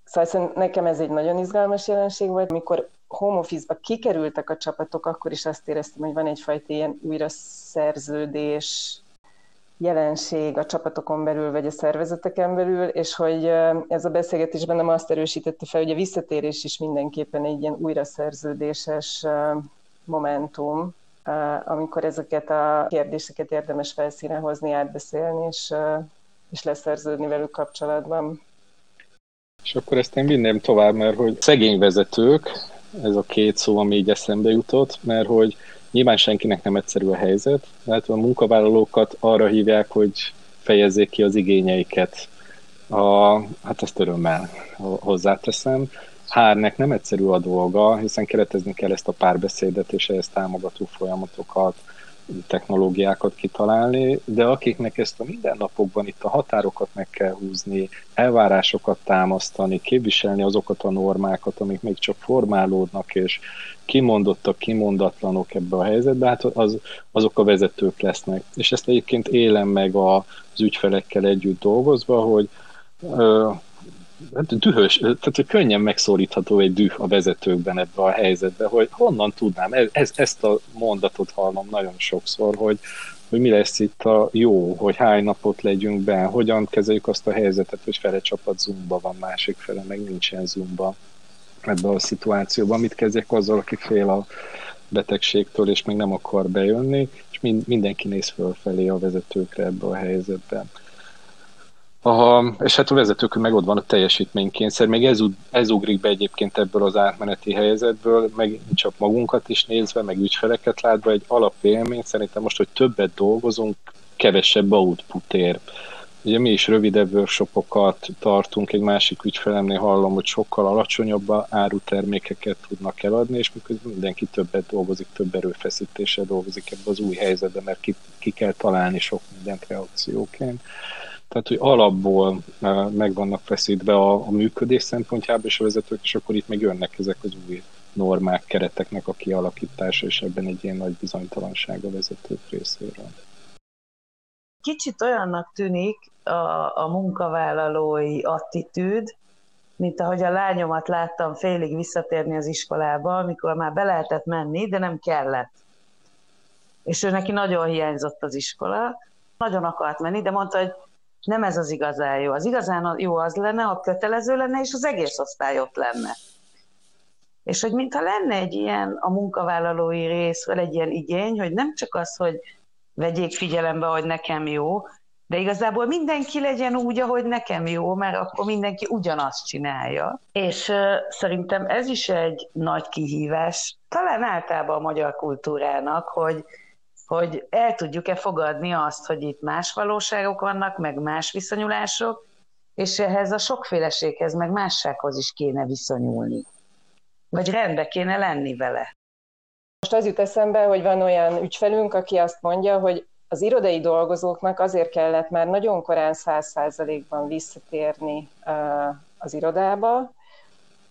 Szóval nekem ez egy nagyon izgalmas jelenség volt, amikor home office-ba kikerültek a csapatok, akkor is azt éreztem, hogy van egyfajta ilyen újra szerződés, jelenség a csapatokon belül, vagy a szervezeteken belül, és hogy ez a beszélgetésben nem azt erősítette fel, hogy a visszatérés is mindenképpen egy ilyen újraszerződéses momentum, amikor ezeket a kérdéseket érdemes felszíne hozni, átbeszélni, és, és leszerződni velük kapcsolatban. És akkor ezt én vinném tovább, mert hogy szegény vezetők, ez a két szó, ami így eszembe jutott, mert hogy Nyilván senkinek nem egyszerű a helyzet, mert a munkavállalókat arra hívják, hogy fejezzék ki az igényeiket. A, hát ezt örömmel hozzáteszem. Hárnek nem egyszerű a dolga, hiszen keretezni kell ezt a párbeszédet és ezt támogató folyamatokat, technológiákat kitalálni, de akiknek ezt a mindennapokban itt a határokat meg kell húzni, elvárásokat támasztani, képviselni azokat a normákat, amik még csak formálódnak, és kimondottak, kimondatlanok ebbe a helyzetbe, hát az, azok a vezetők lesznek. És ezt egyébként élem meg az ügyfelekkel együtt dolgozva, hogy hát dühös, tehát könnyen megszólítható egy düh a vezetőkben ebbe a helyzetbe, hogy honnan tudnám, ez, ezt a mondatot hallom nagyon sokszor, hogy, hogy mi lesz itt a jó, hogy hány napot legyünk be, hogyan kezeljük azt a helyzetet, hogy fele csapat zoomba van, másik fele meg nincsen zoomba ebbe a szituációban, mit kezdjek azzal, aki fél a betegségtől, és még nem akar bejönni, és mindenki néz fölfelé a vezetőkre ebbe a helyzetben. A, és hát a vezetők meg ott van a teljesítménykényszer, még ez, ez ugrik be egyébként ebből az átmeneti helyzetből, meg csak magunkat is nézve, meg ügyfeleket látva, egy alapélmény szerintem most, hogy többet dolgozunk, kevesebb output ér. Ugye mi is rövidebb workshopokat tartunk, egy másik ügyfelemnél hallom, hogy sokkal alacsonyabb áru termékeket tudnak eladni, és miközben mindenki többet dolgozik, több erőfeszítéssel dolgozik ebbe az új helyzetbe, mert ki, ki kell találni sok mindent reakcióként. Tehát, hogy alapból meg vannak feszítve a, a működés szempontjából és a vezetők, és akkor itt meg jönnek ezek az új normák, kereteknek a kialakítása, és ebben egy ilyen nagy bizonytalanság a vezetők részéről. Kicsit olyannak tűnik a, a munkavállalói attitűd, mint ahogy a lányomat láttam félig visszatérni az iskolába, amikor már be lehetett menni, de nem kellett. És ő neki nagyon hiányzott az iskola, nagyon akart menni, de mondta, hogy nem ez az igazán jó. Az igazán jó az lenne, ha kötelező lenne, és az egész osztály ott lenne. És hogy mintha lenne egy ilyen a munkavállalói részről egy ilyen igény, hogy nem csak az, hogy vegyék figyelembe, hogy nekem jó, de igazából mindenki legyen úgy, ahogy nekem jó, mert akkor mindenki ugyanazt csinálja. És uh, szerintem ez is egy nagy kihívás, talán általában a magyar kultúrának, hogy hogy el tudjuk-e fogadni azt, hogy itt más valóságok vannak, meg más viszonyulások, és ehhez a sokféleséghez, meg mássághoz is kéne viszonyulni. Vagy rendbe kéne lenni vele. Most az jut eszembe, hogy van olyan ügyfelünk, aki azt mondja, hogy az irodai dolgozóknak azért kellett már nagyon korán száz százalékban visszatérni az irodába,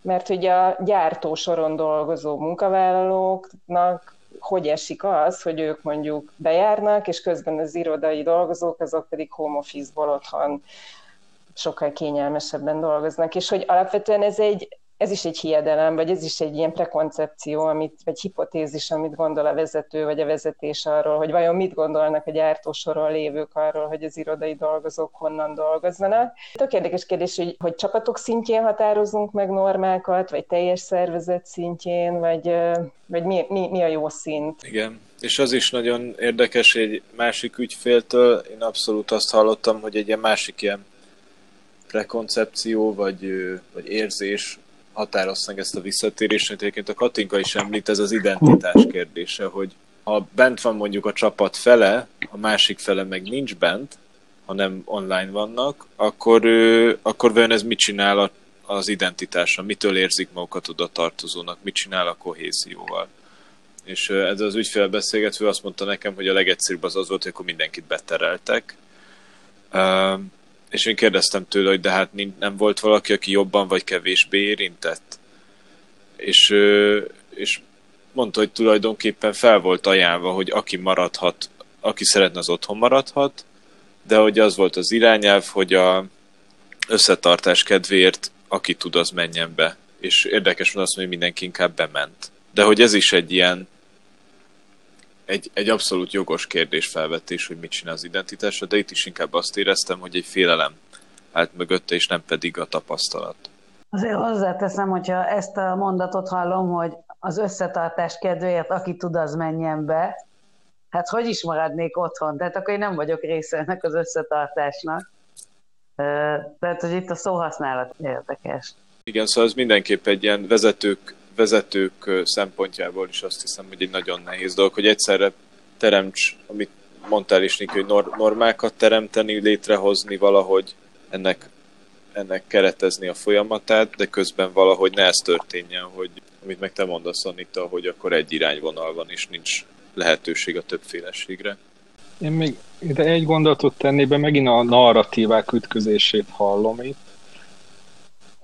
mert ugye a gyártósoron dolgozó munkavállalóknak hogy esik az, hogy ők mondjuk bejárnak, és közben az irodai dolgozók, azok pedig home office-ból otthon sokkal kényelmesebben dolgoznak, és hogy alapvetően ez egy, ez is egy hiedelem, vagy ez is egy ilyen prekoncepció, amit, vagy hipotézis, amit gondol a vezető, vagy a vezetés arról, hogy vajon mit gondolnak a gyártósoron lévők arról, hogy az irodai dolgozók honnan dolgozzanak. Tök érdekes kérdés, hogy, hogy csapatok szintjén határozunk meg normákat, vagy teljes szervezet szintjén, vagy, vagy mi, mi, mi a jó szint? Igen, és az is nagyon érdekes, egy másik ügyféltől, én abszolút azt hallottam, hogy egy ilyen másik ilyen prekoncepció, vagy, vagy érzés határozta meg ezt a visszatérést, amit egyébként a Katinka is említ, ez az identitás kérdése, hogy ha bent van mondjuk a csapat fele, a másik fele meg nincs bent, hanem online vannak, akkor, akkor vajon ez mit csinál az identitása, mitől érzik magukat oda tartozónak, mit csinál a kohézióval. És ez az ügyfél beszélgetve azt mondta nekem, hogy a legegyszerűbb az az volt, hogy akkor mindenkit betereltek, és én kérdeztem tőle, hogy de hát nem volt valaki, aki jobban vagy kevésbé érintett. És, és mondta, hogy tulajdonképpen fel volt ajánlva, hogy aki maradhat, aki szeretne, az otthon maradhat, de hogy az volt az irányelv, hogy a összetartás kedvéért aki tud, az menjen be. És érdekes van azt, hogy mindenki inkább bement. De hogy ez is egy ilyen egy, egy abszolút jogos kérdés felvetés, hogy mit csinál az identitásra, de itt is inkább azt éreztem, hogy egy félelem állt mögötte, és nem pedig a tapasztalat. Azért hozzáteszem, hogyha ezt a mondatot hallom, hogy az összetartás kedvéért, aki tud, az menjen be, hát hogy is maradnék otthon? Tehát akkor én nem vagyok része ennek az összetartásnak. Tehát, hogy itt a szóhasználat érdekes. Igen, szóval ez mindenképp egy ilyen vezetők vezetők szempontjából is azt hiszem, hogy egy nagyon nehéz dolog, hogy egyszerre teremts, amit mondtál is, Niki, hogy normákat teremteni, létrehozni valahogy, ennek, ennek keretezni a folyamatát, de közben valahogy ne ez történjen, hogy amit meg te mondasz, Anita, hogy akkor egy irányvonal van, és nincs lehetőség a többféleségre. Én még ide egy gondolatot tenni be, megint a narratívák ütközését hallom itt,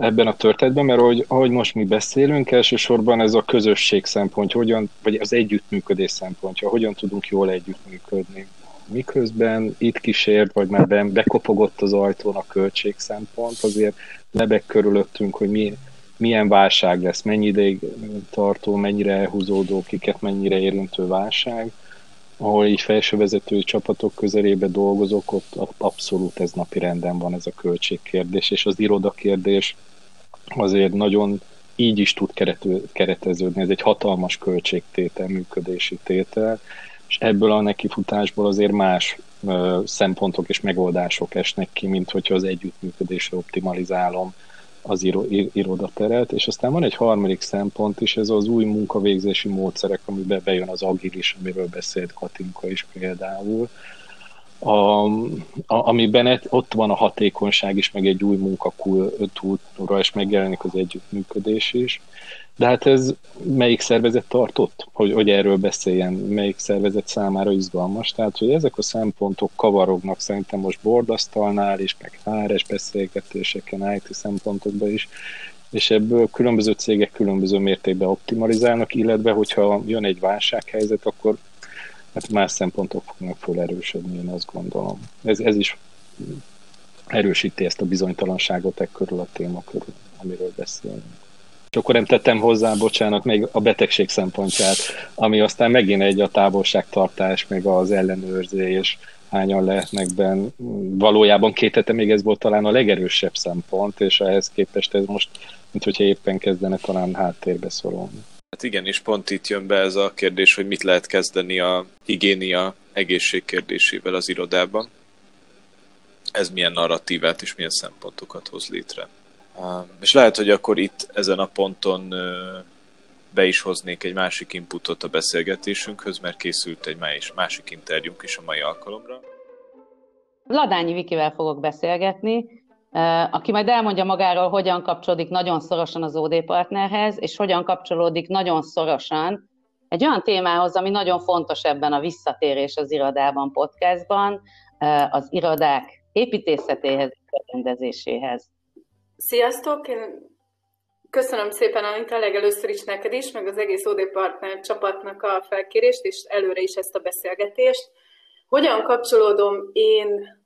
ebben a történetben, mert ahogy, ahogy most mi beszélünk, elsősorban ez a közösség szempontja, hogyan, vagy az együttműködés szempontja, hogyan tudunk jól együttműködni. Miközben itt kísért, vagy már ben, bekopogott az ajtón a költség szempont, azért lebeg körülöttünk, hogy mi, milyen válság lesz, mennyi ideig tartó, mennyire elhúzódó, kiket mennyire érintő válság. Ahol így felsővezetői csapatok közelébe dolgozok, ott abszolút ez napi renden van ez a költségkérdés, és az irodakérdés azért nagyon így is tud kerető, kereteződni. Ez egy hatalmas költségtétel, működési tétel, és ebből a nekifutásból azért más ö, szempontok és megoldások esnek ki, mint hogyha az együttműködésre optimalizálom az iro, irodateret, és aztán van egy harmadik szempont is, ez az új munkavégzési módszerek, amiben bejön az agilis, amiről beszélt Katinka is például, a, a, amiben ott van a hatékonyság is, meg egy új munkakultúra, és megjelenik az együttműködés is. De hát ez melyik szervezet tartott, hogy, hogy erről beszéljen, melyik szervezet számára izgalmas. Tehát, hogy ezek a szempontok kavarognak szerintem most bordasztalnál is, meg HRS beszélgetéseken, IT szempontokban is, és ebből különböző cégek különböző mértékben optimalizálnak, illetve hogyha jön egy válsághelyzet, akkor hát más szempontok fognak felerősödni, én azt gondolom. Ez, ez is erősíti ezt a bizonytalanságot e körül a téma körül, amiről beszélünk. És akkor nem tettem hozzá, bocsánat, még a betegség szempontját, ami aztán megint egy a távolságtartás, meg az ellenőrzés, hányan lehetnek benn. Valójában két hete még ez volt talán a legerősebb szempont, és ehhez képest ez most, mint hogyha éppen kezdene talán háttérbe szorulni. Hát igen, és pont itt jön be ez a kérdés, hogy mit lehet kezdeni a higiénia egészség kérdésével az irodában. Ez milyen narratívát és milyen szempontokat hoz létre. És lehet, hogy akkor itt ezen a ponton be is hoznék egy másik inputot a beszélgetésünkhöz, mert készült egy másik interjúnk is a mai alkalomra. Ladányi Vikivel fogok beszélgetni, aki majd elmondja magáról, hogyan kapcsolódik nagyon szorosan az OD partnerhez, és hogyan kapcsolódik nagyon szorosan egy olyan témához, ami nagyon fontos ebben a visszatérés az irodában podcastban, az irodák építészetéhez és rendezéséhez. Sziasztok! Én köszönöm szépen, Anita, legelőször is neked is, meg az egész OD Partner csapatnak a felkérést, és előre is ezt a beszélgetést. Hogyan kapcsolódom én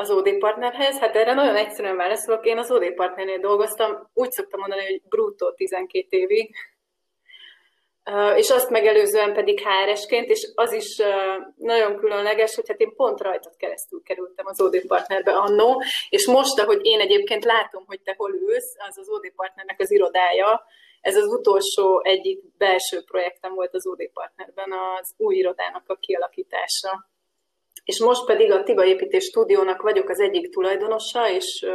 az OD partnerhez? Hát erre nagyon egyszerűen válaszolok. Én az OD partnernél dolgoztam, úgy szoktam mondani, hogy bruttó 12 évig, és azt megelőzően pedig HRS-ként, és az is nagyon különleges, hogy hát én pont rajtad keresztül kerültem az OD partnerbe annó, és most, ahogy én egyébként látom, hogy te hol ülsz, az az OD partnernek az irodája, ez az utolsó egyik belső projektem volt az OD partnerben, az új irodának a kialakítása. És most pedig a Tiba Építés Stúdiónak vagyok az egyik tulajdonosa és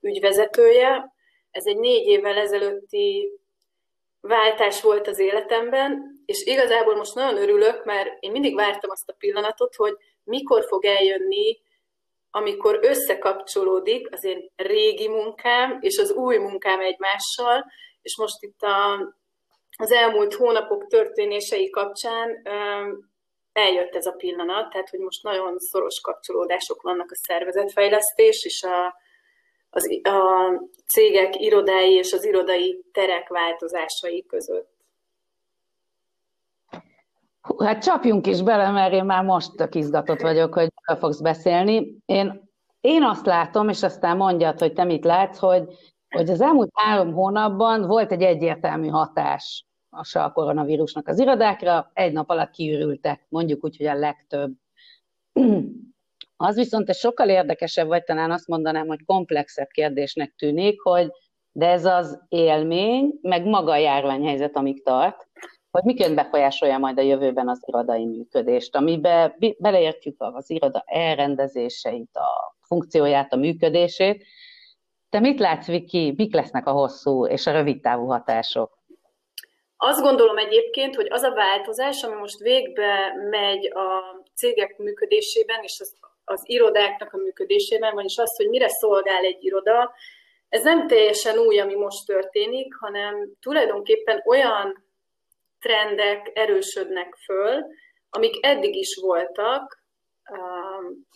ügyvezetője. Ez egy négy évvel ezelőtti váltás volt az életemben, és igazából most nagyon örülök, mert én mindig vártam azt a pillanatot, hogy mikor fog eljönni, amikor összekapcsolódik az én régi munkám és az új munkám egymással, és most itt a, az elmúlt hónapok történései kapcsán eljött ez a pillanat, tehát hogy most nagyon szoros kapcsolódások vannak a szervezetfejlesztés és a, az, a cégek irodái és az irodai terek változásai között. Hát csapjunk is bele, mert én már most tök izgatott vagyok, hogy fogsz beszélni. Én, én azt látom, és aztán mondjad, hogy te mit látsz, hogy, hogy az elmúlt három hónapban volt egy egyértelmű hatás a koronavírusnak az irodákra, egy nap alatt kiürültek, mondjuk úgy, hogy a legtöbb. Az viszont egy sokkal érdekesebb, vagy talán azt mondanám, hogy komplexebb kérdésnek tűnik, hogy de ez az élmény, meg maga a járványhelyzet, amíg tart, hogy miként befolyásolja majd a jövőben az irodai működést, amiben beleértjük az iroda elrendezéseit, a funkcióját, a működését. Te mit látsz, Viki, mik lesznek a hosszú és a rövid távú hatások? Azt gondolom egyébként, hogy az a változás, ami most végbe megy a cégek működésében és az, az irodáknak a működésében, vagyis az, hogy mire szolgál egy iroda, ez nem teljesen új, ami most történik, hanem tulajdonképpen olyan trendek erősödnek föl, amik eddig is voltak, um,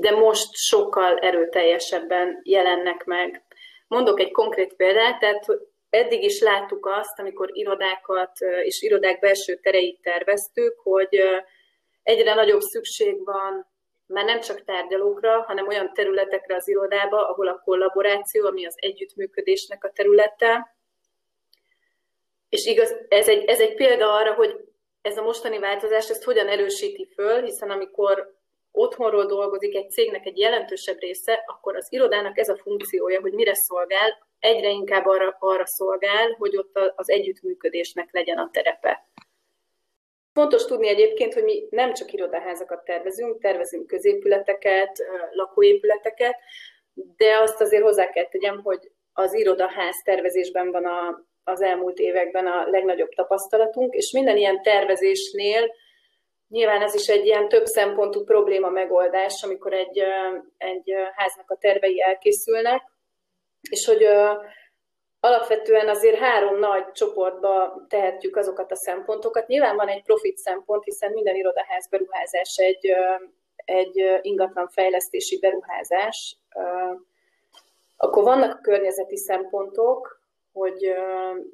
de most sokkal erőteljesebben jelennek meg. Mondok egy konkrét példát, tehát eddig is láttuk azt, amikor irodákat és irodák belső tereit terveztük, hogy egyre nagyobb szükség van már nem csak tárgyalókra, hanem olyan területekre az irodába, ahol a kollaboráció, ami az együttműködésnek a területe. És igaz, ez egy, ez egy példa arra, hogy ez a mostani változás ezt hogyan erősíti föl, hiszen amikor otthonról dolgozik egy cégnek egy jelentősebb része, akkor az irodának ez a funkciója, hogy mire szolgál, egyre inkább arra, arra szolgál, hogy ott az együttműködésnek legyen a terepe. Fontos tudni egyébként, hogy mi nem csak irodaházakat tervezünk, tervezünk középületeket, lakóépületeket, de azt azért hozzá kell tegyem, hogy az irodaház tervezésben van a, az elmúlt években a legnagyobb tapasztalatunk, és minden ilyen tervezésnél nyilván ez is egy ilyen több szempontú probléma megoldás, amikor egy, egy háznak a tervei elkészülnek, és hogy alapvetően azért három nagy csoportba tehetjük azokat a szempontokat. Nyilván van egy profit szempont, hiszen minden irodaház beruházás egy, egy ingatlan fejlesztési beruházás. Akkor vannak a környezeti szempontok, hogy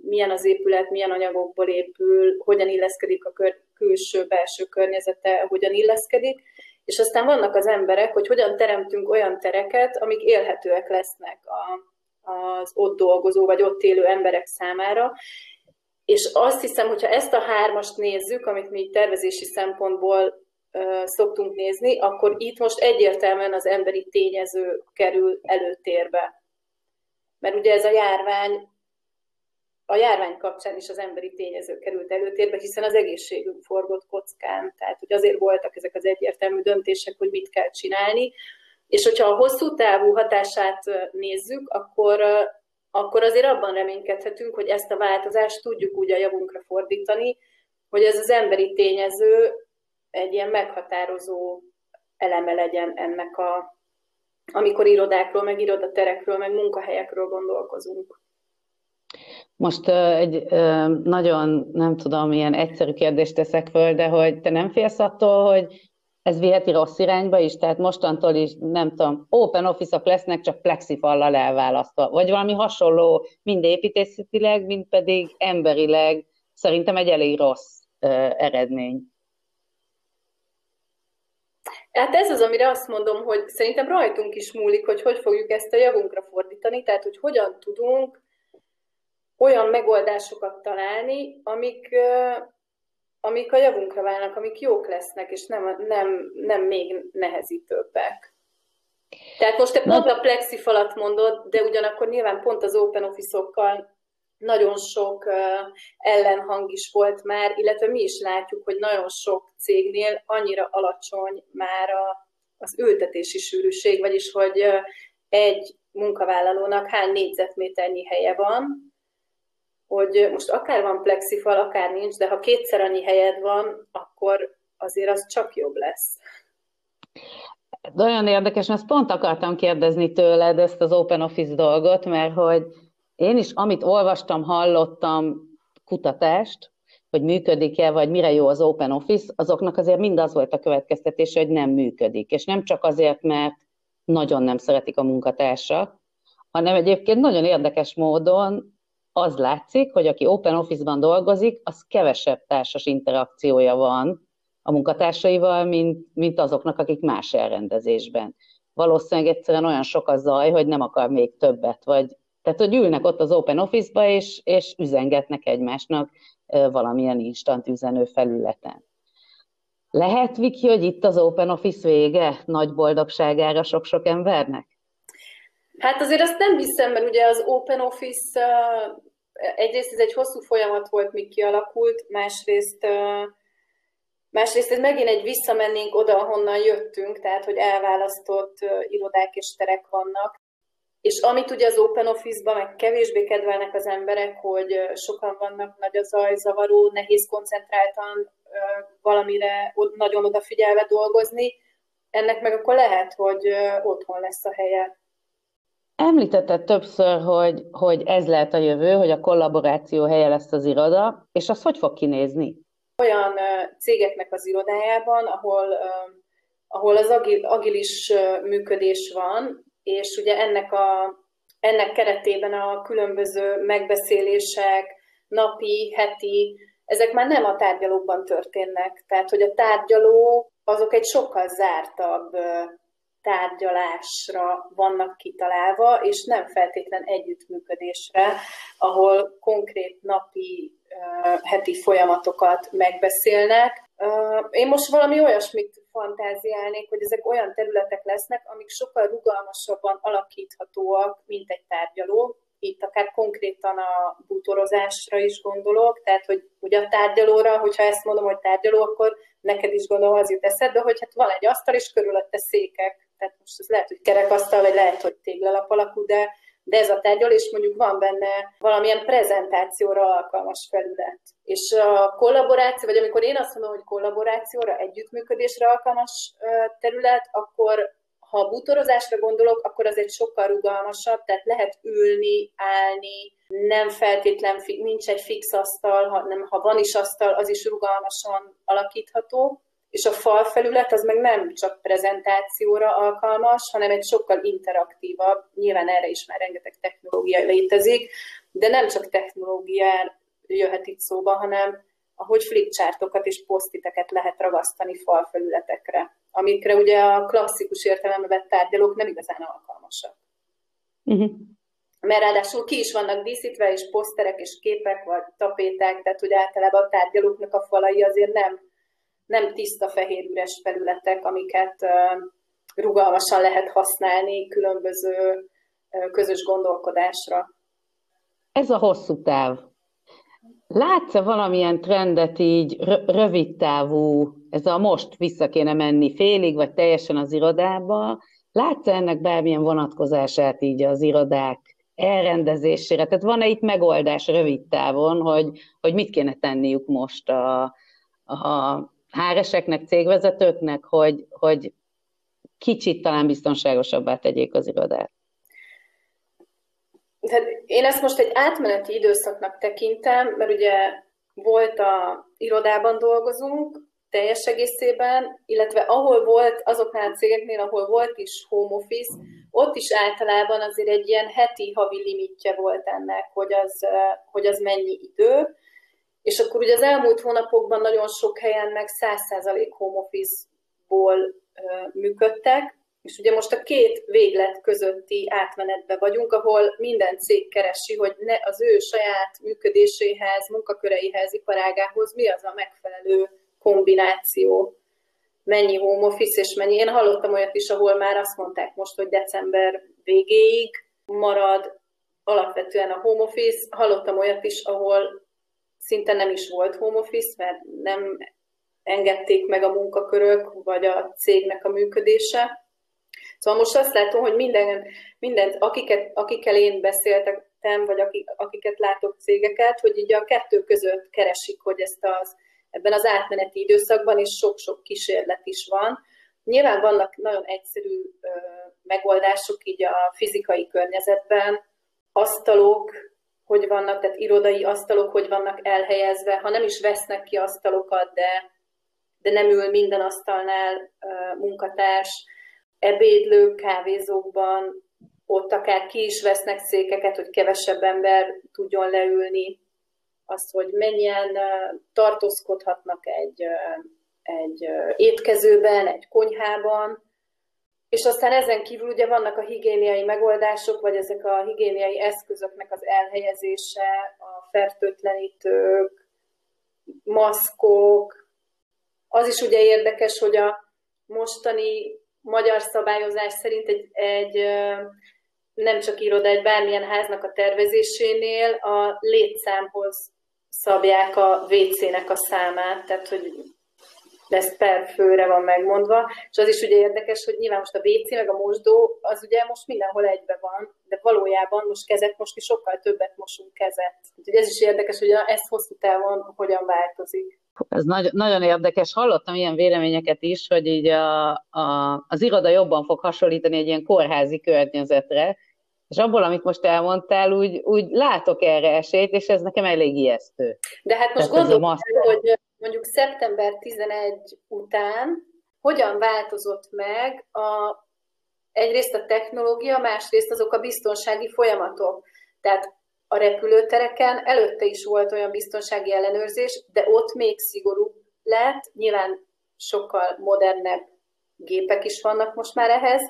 milyen az épület, milyen anyagokból épül, hogyan illeszkedik a külső-belső környezete, hogyan illeszkedik, és aztán vannak az emberek, hogy hogyan teremtünk olyan tereket, amik élhetőek lesznek a, az ott dolgozó vagy ott élő emberek számára. És azt hiszem, hogyha ezt a hármast nézzük, amit mi tervezési szempontból szoktunk nézni, akkor itt most egyértelműen az emberi tényező kerül előtérbe. Mert ugye ez a járvány, a járvány kapcsán is az emberi tényező került előtérbe, hiszen az egészségünk forgott kockán. Tehát, hogy azért voltak ezek az egyértelmű döntések, hogy mit kell csinálni. És hogyha a hosszú távú hatását nézzük, akkor, akkor azért abban reménykedhetünk, hogy ezt a változást tudjuk úgy a javunkra fordítani, hogy ez az emberi tényező egy ilyen meghatározó eleme legyen ennek a, amikor irodákról, meg irodaterekről, meg munkahelyekről gondolkozunk. Most egy nagyon, nem tudom, ilyen egyszerű kérdést teszek föl, de hogy te nem félsz attól, hogy ez viheti rossz irányba is, tehát mostantól is, nem tudom, open office-ok lesznek, csak plexifallal elválasztva, vagy valami hasonló, mind építészetileg, mind pedig emberileg, szerintem egy elég rossz uh, eredmény. Hát ez az, amire azt mondom, hogy szerintem rajtunk is múlik, hogy hogy fogjuk ezt a javunkra fordítani, tehát hogy hogyan tudunk olyan megoldásokat találni, amik, amik a javunkra válnak, amik jók lesznek, és nem, nem, nem még nehezítőbbek. Tehát most te pont a plexifalat mondod, de ugyanakkor nyilván pont az open office-okkal nagyon sok ellenhang is volt már, illetve mi is látjuk, hogy nagyon sok cégnél annyira alacsony már a, az ültetési sűrűség, vagyis hogy egy munkavállalónak hány négyzetméternyi helye van, hogy most akár van plexifal, akár nincs, de ha kétszer annyi helyed van, akkor azért az csak jobb lesz. De olyan érdekes, mert pont akartam kérdezni tőled ezt az Open Office dolgot, mert hogy én is, amit olvastam, hallottam kutatást, hogy működik-e, vagy mire jó az Open Office, azoknak azért mind az volt a következtetése, hogy nem működik. És nem csak azért, mert nagyon nem szeretik a munkatársak, hanem egyébként nagyon érdekes módon az látszik, hogy aki Open Office-ban dolgozik, az kevesebb társas interakciója van a munkatársaival, mint, mint azoknak, akik más elrendezésben. Valószínűleg egyszerűen olyan sok a zaj, hogy nem akar még többet, vagy tehát, hogy ülnek ott az Open Office-ba, és, és üzengetnek egymásnak valamilyen instant üzenő felületen. Lehet, Viki, hogy itt az Open Office vége nagy boldogságára sok-sok embernek? Hát azért azt nem hiszem, mert ugye az Open Office egyrészt ez egy hosszú folyamat volt, míg kialakult, másrészt Másrészt ez megint egy visszamennénk oda, ahonnan jöttünk, tehát hogy elválasztott irodák és terek vannak. És amit ugye az Open Office-ban meg kevésbé kedvelnek az emberek, hogy sokan vannak nagy a zaj, zavaró, nehéz koncentráltan valamire nagyon odafigyelve dolgozni, ennek meg akkor lehet, hogy otthon lesz a helye. Említetted többször, hogy, hogy ez lehet a jövő, hogy a kollaboráció helye lesz az iroda, és az hogy fog kinézni? Olyan cégeknek az irodájában, ahol, ahol az agil, agilis működés van, és ugye ennek, a, ennek keretében a különböző megbeszélések, napi, heti, ezek már nem a tárgyalókban történnek. Tehát, hogy a tárgyaló azok egy sokkal zártabb tárgyalásra vannak kitalálva, és nem feltétlen együttműködésre, ahol konkrét napi, heti folyamatokat megbeszélnek. Én most valami olyasmit fantáziálnék, hogy ezek olyan területek lesznek, amik sokkal rugalmasabban alakíthatóak, mint egy tárgyaló. Itt akár konkrétan a bútorozásra is gondolok, tehát hogy ugye a tárgyalóra, hogyha ezt mondom, hogy tárgyaló, akkor neked is gondolom az jut eszedbe, hogy hát van egy asztal, és körülötte székek. Tehát most ez lehet, hogy kerekasztal, vagy lehet, hogy téglalap alakú, de de ez a tárgyal, és mondjuk van benne valamilyen prezentációra alkalmas felület. És a kollaboráció, vagy amikor én azt mondom, hogy kollaborációra, együttműködésre alkalmas terület, akkor ha a bútorozásra gondolok, akkor az egy sokkal rugalmasabb, tehát lehet ülni, állni, nem feltétlen, nincs egy fix asztal, hanem ha van is asztal, az is rugalmasan alakítható és a falfelület az meg nem csak prezentációra alkalmas, hanem egy sokkal interaktívabb, nyilván erre is már rengeteg technológia létezik, de nem csak technológia jöhet itt szóba, hanem ahogy flipchartokat és posztiteket lehet ragasztani falfelületekre, amikre ugye a klasszikus értelemben vett tárgyalók nem igazán alkalmasak. Uh-huh. Mert ráadásul ki is vannak díszítve, és poszterek, és képek, vagy tapéták, tehát hogy általában a tárgyalóknak a falai azért nem nem tiszta fehér üres felületek, amiket rugalmasan lehet használni különböző közös gondolkodásra. Ez a hosszú táv. Látsz-e valamilyen trendet így rövid távú, ez a most vissza kéne menni félig, vagy teljesen az irodába, látsz-e ennek bármilyen vonatkozását így az irodák elrendezésére? Tehát van-e itt megoldás rövid távon, hogy, hogy mit kéne tenniük most a, a HR-eseknek, cégvezetőknek, hogy, hogy kicsit talán biztonságosabbá tegyék az irodát? Tehát én ezt most egy átmeneti időszaknak tekintem, mert ugye volt a irodában dolgozunk, teljes egészében, illetve ahol volt, azoknál a cégeknél, ahol volt is home office, ott is általában azért egy ilyen heti havi limitje volt ennek, hogy az, hogy az mennyi idő, és akkor ugye az elmúlt hónapokban nagyon sok helyen meg 100% home office-ból működtek, és ugye most a két véglet közötti átmenetben vagyunk, ahol minden cég keresi, hogy ne az ő saját működéséhez, munkaköreihez, iparágához mi az a megfelelő kombináció. Mennyi home office és mennyi. Én hallottam olyat is, ahol már azt mondták most, hogy december végéig marad alapvetően a home office. Hallottam olyat is, ahol szinte nem is volt home office, mert nem engedték meg a munkakörök, vagy a cégnek a működése. Szóval most azt látom, hogy minden, mindent, akiket, akikkel én beszéltem, vagy akik, akiket látok cégeket, hogy így a kettő között keresik, hogy ezt az, ebben az átmeneti időszakban is sok-sok kísérlet is van. Nyilván vannak nagyon egyszerű ö, megoldások így a fizikai környezetben, asztalok, hogy vannak, tehát irodai asztalok, hogy vannak elhelyezve, ha nem is vesznek ki asztalokat, de, de nem ül minden asztalnál ö, munkatárs, ebédlők, kávézókban, ott akár ki is vesznek székeket, hogy kevesebb ember tudjon leülni, azt, hogy mennyien tartózkodhatnak egy, egy étkezőben, egy konyhában, és aztán ezen kívül ugye vannak a higiéniai megoldások, vagy ezek a higiéniai eszközöknek az elhelyezése, a fertőtlenítők, maszkok. Az is ugye érdekes, hogy a mostani magyar szabályozás szerint egy, egy nem csak iroda, egy bármilyen háznak a tervezésénél a létszámhoz szabják a WC-nek a számát, tehát hogy ez per főre van megmondva, és az is ugye érdekes, hogy nyilván most a WC meg a mosdó, az ugye most mindenhol egybe van, de valójában most kezet most mi sokkal többet mosunk kezet. Úgyhogy ez is érdekes, hogy ez hosszú távon hogyan változik. Ez nagy, nagyon érdekes. Hallottam ilyen véleményeket is, hogy így a, a, az iroda jobban fog hasonlítani egy ilyen kórházi környezetre, és abból, amit most elmondtál, úgy, úgy látok erre esélyt, és ez nekem elég ijesztő. De hát most gondolom, hogy mondjuk szeptember 11 után hogyan változott meg a, egyrészt a technológia, másrészt azok a biztonsági folyamatok. Tehát a repülőtereken előtte is volt olyan biztonsági ellenőrzés, de ott még szigorúbb lett, nyilván sokkal modernebb gépek is vannak most már ehhez,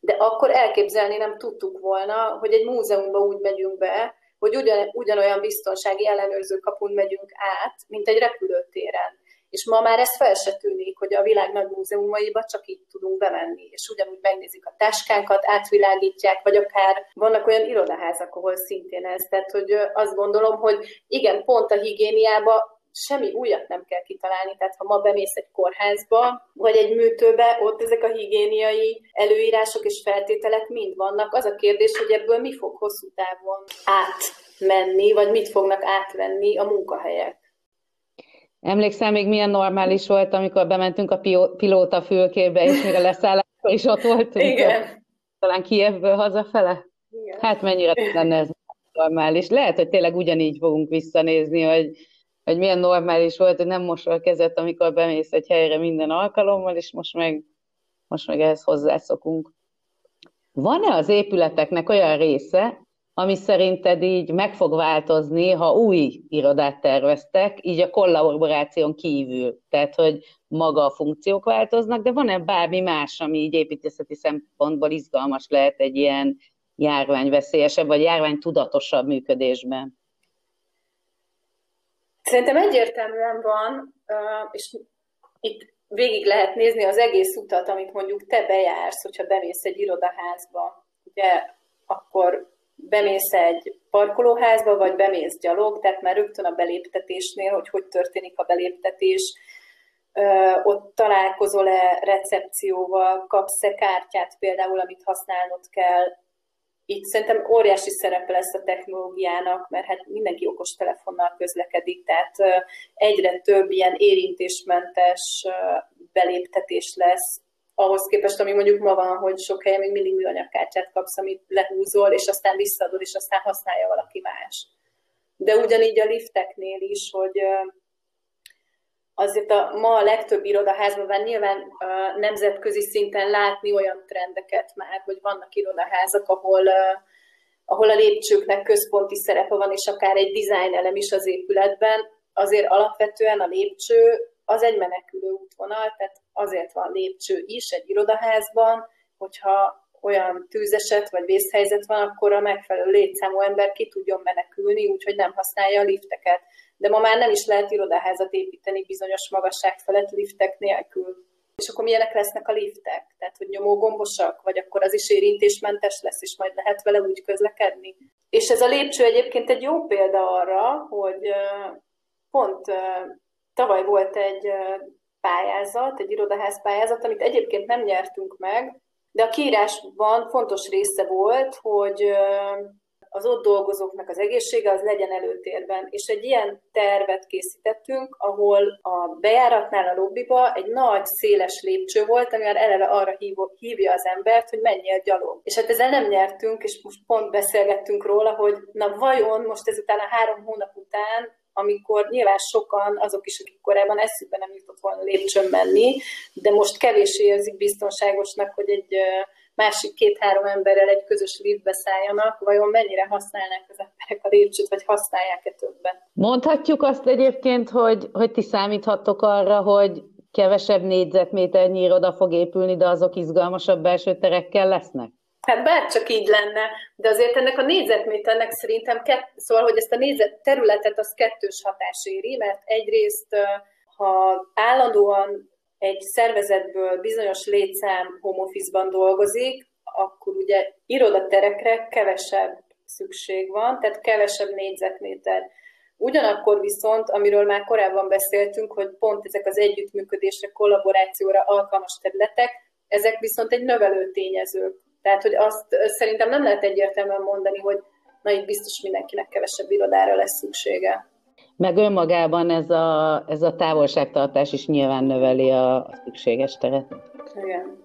de akkor elképzelni nem tudtuk volna, hogy egy múzeumba úgy megyünk be, hogy ugyan, ugyanolyan biztonsági ellenőrző kapun megyünk át, mint egy repülőtéren. És ma már ez fel se tűnik, hogy a világ nagy múzeumaiba csak így tudunk bemenni, és ugyanúgy megnézik a táskánkat, átvilágítják, vagy akár vannak olyan irodaházak, ahol szintén ez. Tehát, hogy azt gondolom, hogy igen, pont a higiéniába semmi újat nem kell kitalálni, tehát ha ma bemész egy kórházba, vagy egy műtőbe, ott ezek a higiéniai előírások és feltételek mind vannak. Az a kérdés, hogy ebből mi fog hosszú távon átmenni, vagy mit fognak átvenni a munkahelyek. Emlékszel még milyen normális volt, amikor bementünk a pilóta fülkébe, és még a leszálláskor is ott voltunk? Igen. Talán Kievből hazafele? Igen. Hát mennyire lenne ez normális. Lehet, hogy tényleg ugyanígy fogunk visszanézni, hogy, hogy milyen normális volt, hogy nem mosol a kezet, amikor bemész egy helyre minden alkalommal, és most meg, most meg ehhez hozzászokunk. Van-e az épületeknek olyan része, ami szerinted így meg fog változni, ha új irodát terveztek, így a kollaboráción kívül. Tehát, hogy maga a funkciók változnak, de van-e bármi más, ami így építészeti szempontból izgalmas lehet egy ilyen járványveszélyesebb, vagy járványtudatosabb működésben? Szerintem egyértelműen van, és itt végig lehet nézni az egész utat, amit mondjuk te bejársz, hogyha bemész egy irodaházba. Ugye akkor bemész egy parkolóházba, vagy bemész gyalog, tehát már rögtön a beléptetésnél, hogy hogy történik a beléptetés, ott találkozol-e recepcióval, kapsz-e kártyát például, amit használnod kell. Itt szerintem óriási szerepe lesz a technológiának, mert hát mindenki okos telefonnal közlekedik, tehát egyre több ilyen érintésmentes beléptetés lesz, ahhoz képest, ami mondjuk ma van, hogy sok helyen még mindig műanyagkártyát kapsz, amit lehúzol, és aztán visszaadod, és aztán használja valaki más. De ugyanígy a lifteknél is, hogy azért a, ma a legtöbb irodaházban van nyilván a nemzetközi szinten látni olyan trendeket már, hogy vannak irodaházak, ahol, ahol a lépcsőknek központi szerepe van, és akár egy design elem is az épületben, azért alapvetően a lépcső az egy menekülő útvonal, tehát azért van lépcső is egy irodaházban, hogyha olyan tűzeset vagy vészhelyzet van, akkor a megfelelő létszámú ember ki tudjon menekülni, úgyhogy nem használja a lifteket. De ma már nem is lehet irodaházat építeni bizonyos magasság felett liftek nélkül. És akkor milyenek lesznek a liftek? Tehát, hogy nyomógombosak, vagy akkor az is érintésmentes lesz, és majd lehet vele úgy közlekedni. És ez a lépcső egyébként egy jó példa arra, hogy pont tavaly volt egy pályázat, egy irodaház pályázat, amit egyébként nem nyertünk meg, de a kiírásban fontos része volt, hogy az ott dolgozóknak az egészsége az legyen előtérben. És egy ilyen tervet készítettünk, ahol a bejáratnál a lobbiba egy nagy, széles lépcső volt, ami már eleve arra hívja az embert, hogy menjél gyalog. És hát ezzel nem nyertünk, és most pont beszélgettünk róla, hogy na vajon most ezután a három hónap után amikor nyilván sokan, azok is, akik korábban eszükbe nem jutott volna lépcsőn menni, de most kevésé érzik biztonságosnak, hogy egy másik két-három emberrel egy közös liftbe szálljanak, vajon mennyire használnák az emberek a lépcsőt, vagy használják-e többen? Mondhatjuk azt egyébként, hogy, hogy ti számíthattok arra, hogy kevesebb négyzetméternyi iroda fog épülni, de azok izgalmasabb belső terekkel lesznek? Hát bár csak így lenne, de azért ennek a négyzetméternek szerintem, kett, szóval, hogy ezt a négyzet területet az kettős hatás éri, mert egyrészt, ha állandóan egy szervezetből bizonyos létszám home office-ban dolgozik, akkor ugye irodaterekre kevesebb szükség van, tehát kevesebb négyzetméter. Ugyanakkor viszont, amiről már korábban beszéltünk, hogy pont ezek az együttműködésre, kollaborációra alkalmas területek, ezek viszont egy növelő tényezők. Tehát, hogy azt szerintem nem lehet egyértelműen mondani, hogy na itt biztos mindenkinek kevesebb irodára lesz szüksége. Meg önmagában ez a, ez a távolságtartás is nyilván növeli a, a szükséges teret. Igen.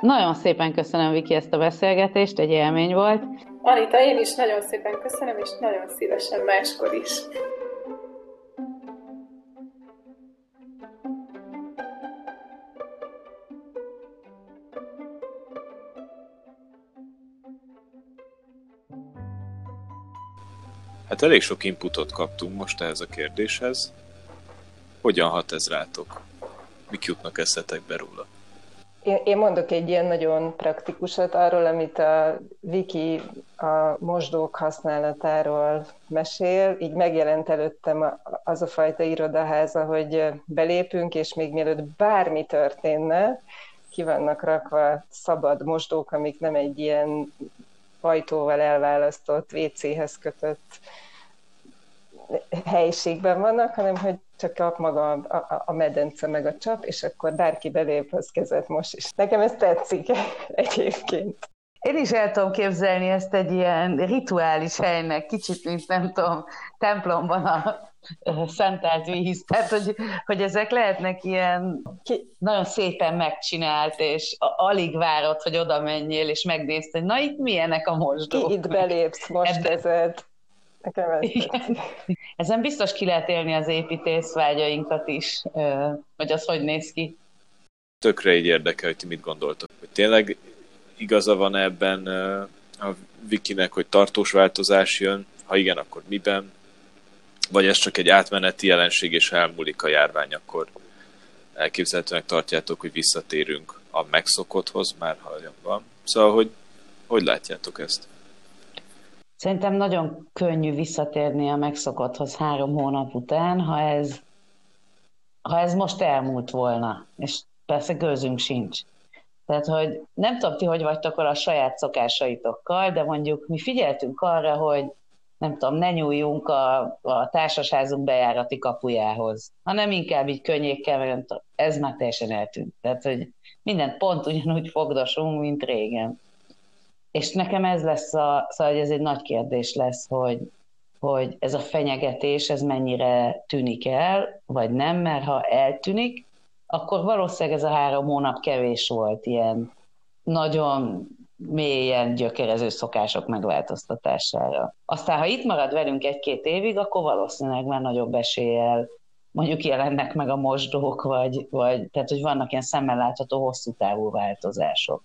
Nagyon szépen köszönöm, Viki, ezt a beszélgetést, egy élmény volt. Anita, én is nagyon szépen köszönöm, és nagyon szívesen máskor is. Hát elég sok inputot kaptunk most ehhez a kérdéshez. Hogyan hat ez rátok? Mik jutnak eszetekbe róla? Én mondok egy ilyen nagyon praktikusat arról, amit a Viki a mosdók használatáról mesél. Így megjelent előttem az a fajta irodaháza, hogy belépünk, és még mielőtt bármi történne, ki vannak rakva szabad mosdók, amik nem egy ilyen ajtóval elválasztott WC-hez kötött helyiségben vannak, hanem hogy csak a maga a, a, medence meg a csap, és akkor bárki belép, az kezet most is. Nekem ez tetszik egyébként. Én is el tudom képzelni ezt egy ilyen rituális helynek, kicsit, mint nem tudom, templomban a szentelt víz. Tehát, hogy, hogy ezek lehetnek ilyen nagyon szépen megcsinált, és alig várod, hogy oda menjél, és megnézd, hogy na itt milyenek a mosdók. Ki itt belépsz, most Ebbe... ezed. Nekem ez Igen. Ezen biztos ki lehet élni az építész vágyainkat is, hogy az hogy néz ki. Tökre így érdekel, hogy ti mit gondoltok. Hogy tényleg igaza van ebben a Wikinek, hogy tartós változás jön? Ha igen, akkor miben? Vagy ez csak egy átmeneti jelenség, és elmúlik a járvány, akkor elképzelhetőnek tartjátok, hogy visszatérünk a megszokotthoz, már ha van. Szóval, hogy hogy látjátok ezt? Szerintem nagyon könnyű visszatérni a megszokotthoz három hónap után, ha ez, ha ez most elmúlt volna, és persze gőzünk sincs. Tehát, hogy nem tudom ti, hogy vagytok a saját szokásaitokkal, de mondjuk mi figyeltünk arra, hogy nem tudom, ne nyúljunk a, a társasházunk bejárati kapujához, hanem inkább így könnyékkel, mert ez már teljesen eltűnt. Tehát, hogy mindent pont ugyanúgy fogdosunk, mint régen. És nekem ez lesz a, szóval ez egy nagy kérdés lesz, hogy, hogy ez a fenyegetés, ez mennyire tűnik el, vagy nem, mert ha eltűnik, akkor valószínűleg ez a három hónap kevés volt ilyen nagyon mélyen gyökerező szokások megváltoztatására. Aztán, ha itt marad velünk egy-két évig, akkor valószínűleg már nagyobb eséllyel mondjuk jelennek meg a mosdók, vagy, vagy tehát, hogy vannak ilyen szemmel látható hosszú távú változások.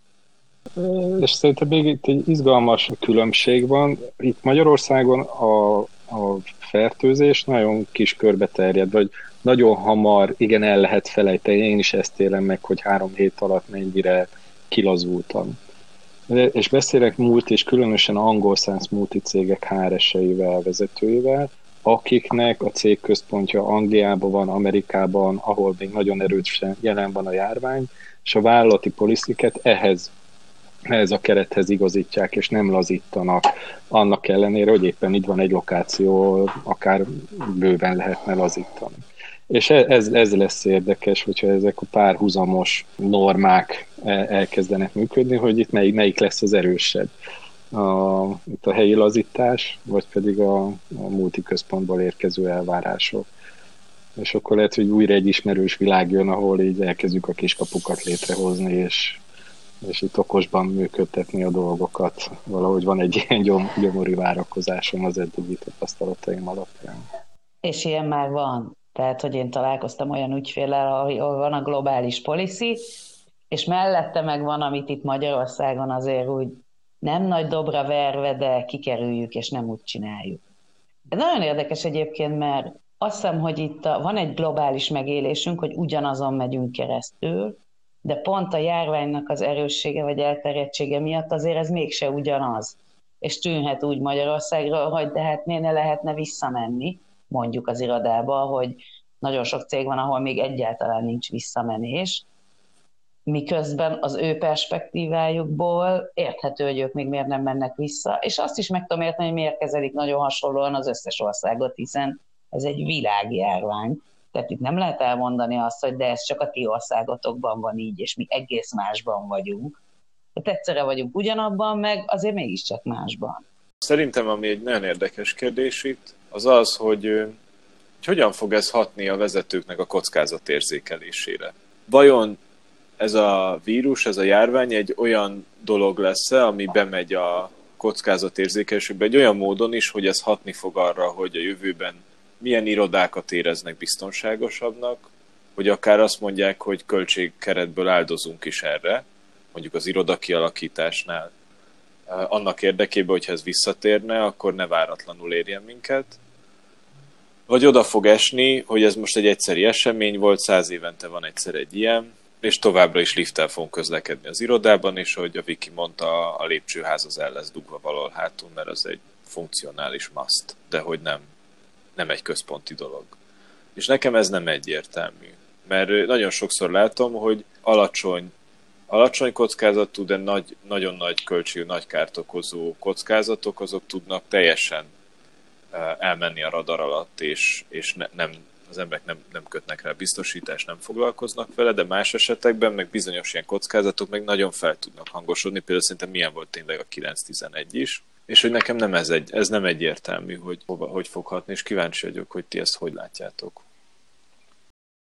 És szerintem még itt egy izgalmas különbség van. Itt Magyarországon a, a fertőzés nagyon kis körbe terjed, vagy nagyon hamar, igen, el lehet felejteni. Én is ezt élem meg, hogy három hét alatt mennyire kilazultam. És beszélek múlt, és különösen angol szánsz multi cégek HRS-eivel, vezetőivel, akiknek a cég központja Angliában van, Amerikában, ahol még nagyon erősen jelen van a járvány, és a vállalati polisziket ehhez ehhez a kerethez igazítják, és nem lazítanak, annak ellenére, hogy éppen itt van egy lokáció, akár bőven lehetne lazítani. És e- ez, ez lesz érdekes, hogyha ezek a párhuzamos normák e- elkezdenek működni, hogy itt melyik, melyik lesz az erősebb. A, itt a helyi lazítás, vagy pedig a, a multiközpontból érkező elvárások. És akkor lehet, hogy újra egy ismerős világ jön, ahol így elkezdjük a kiskapukat létrehozni, és és itt okosban működtetni a dolgokat. Valahogy van egy ilyen gyom, gyomori várakozásom az eddigi tapasztalataim alapján. És ilyen már van. Tehát, hogy én találkoztam olyan ügyfélel, ahol van a globális policy, és mellette meg van, amit itt Magyarországon azért úgy nem nagy dobra verve, de kikerüljük, és nem úgy csináljuk. Ez nagyon érdekes egyébként, mert azt hiszem, hogy itt a, van egy globális megélésünk, hogy ugyanazon megyünk keresztül, de pont a járványnak az erőssége vagy elterjedtsége miatt azért ez mégse ugyanaz. És tűnhet úgy Magyarországról, hogy de hát miért ne lehetne visszamenni, mondjuk az irodába, hogy nagyon sok cég van, ahol még egyáltalán nincs visszamenés, miközben az ő perspektívájukból érthető, hogy ők még miért nem mennek vissza, és azt is meg tudom érteni, hogy miért kezelik nagyon hasonlóan az összes országot, hiszen ez egy világjárvány, tehát itt nem lehet elmondani azt, hogy de ez csak a ti országotokban van így, és mi egész másban vagyunk. Tehát egyszerre vagyunk ugyanabban, meg azért mégiscsak másban. Szerintem, ami egy nagyon érdekes kérdés itt, az az, hogy, hogy hogyan fog ez hatni a vezetőknek a kockázatérzékelésére. Vajon ez a vírus, ez a járvány egy olyan dolog lesz ami bemegy a kockázatérzékelésükbe egy olyan módon is, hogy ez hatni fog arra, hogy a jövőben milyen irodákat éreznek biztonságosabbnak, hogy akár azt mondják, hogy költségkeretből áldozunk is erre, mondjuk az iroda kialakításnál, annak érdekében, hogyha ez visszatérne, akkor ne váratlanul érjen minket. Vagy oda fog esni, hogy ez most egy egyszeri esemény volt, száz évente van egyszer egy ilyen, és továbbra is lifttel fogunk közlekedni az irodában, és hogy a Viki mondta, a lépcsőház az el lesz dugva valahol hátul, mert az egy funkcionális must, de hogy nem nem egy központi dolog. És nekem ez nem egyértelmű. Mert nagyon sokszor látom, hogy alacsony, alacsony kockázatú, de nagy, nagyon nagy költségű, nagy kárt okozó kockázatok, azok tudnak teljesen elmenni a radar alatt, és, és ne, nem, az emberek nem, nem kötnek rá biztosítást, nem foglalkoznak vele, de más esetekben meg bizonyos ilyen kockázatok meg nagyon fel tudnak hangosodni. Például szerintem milyen volt tényleg a 911 is, és hogy nekem nem ez, egy, ez nem egyértelmű, hogy hova, hogy foghatni, és kíváncsi vagyok, hogy ti ezt hogy látjátok.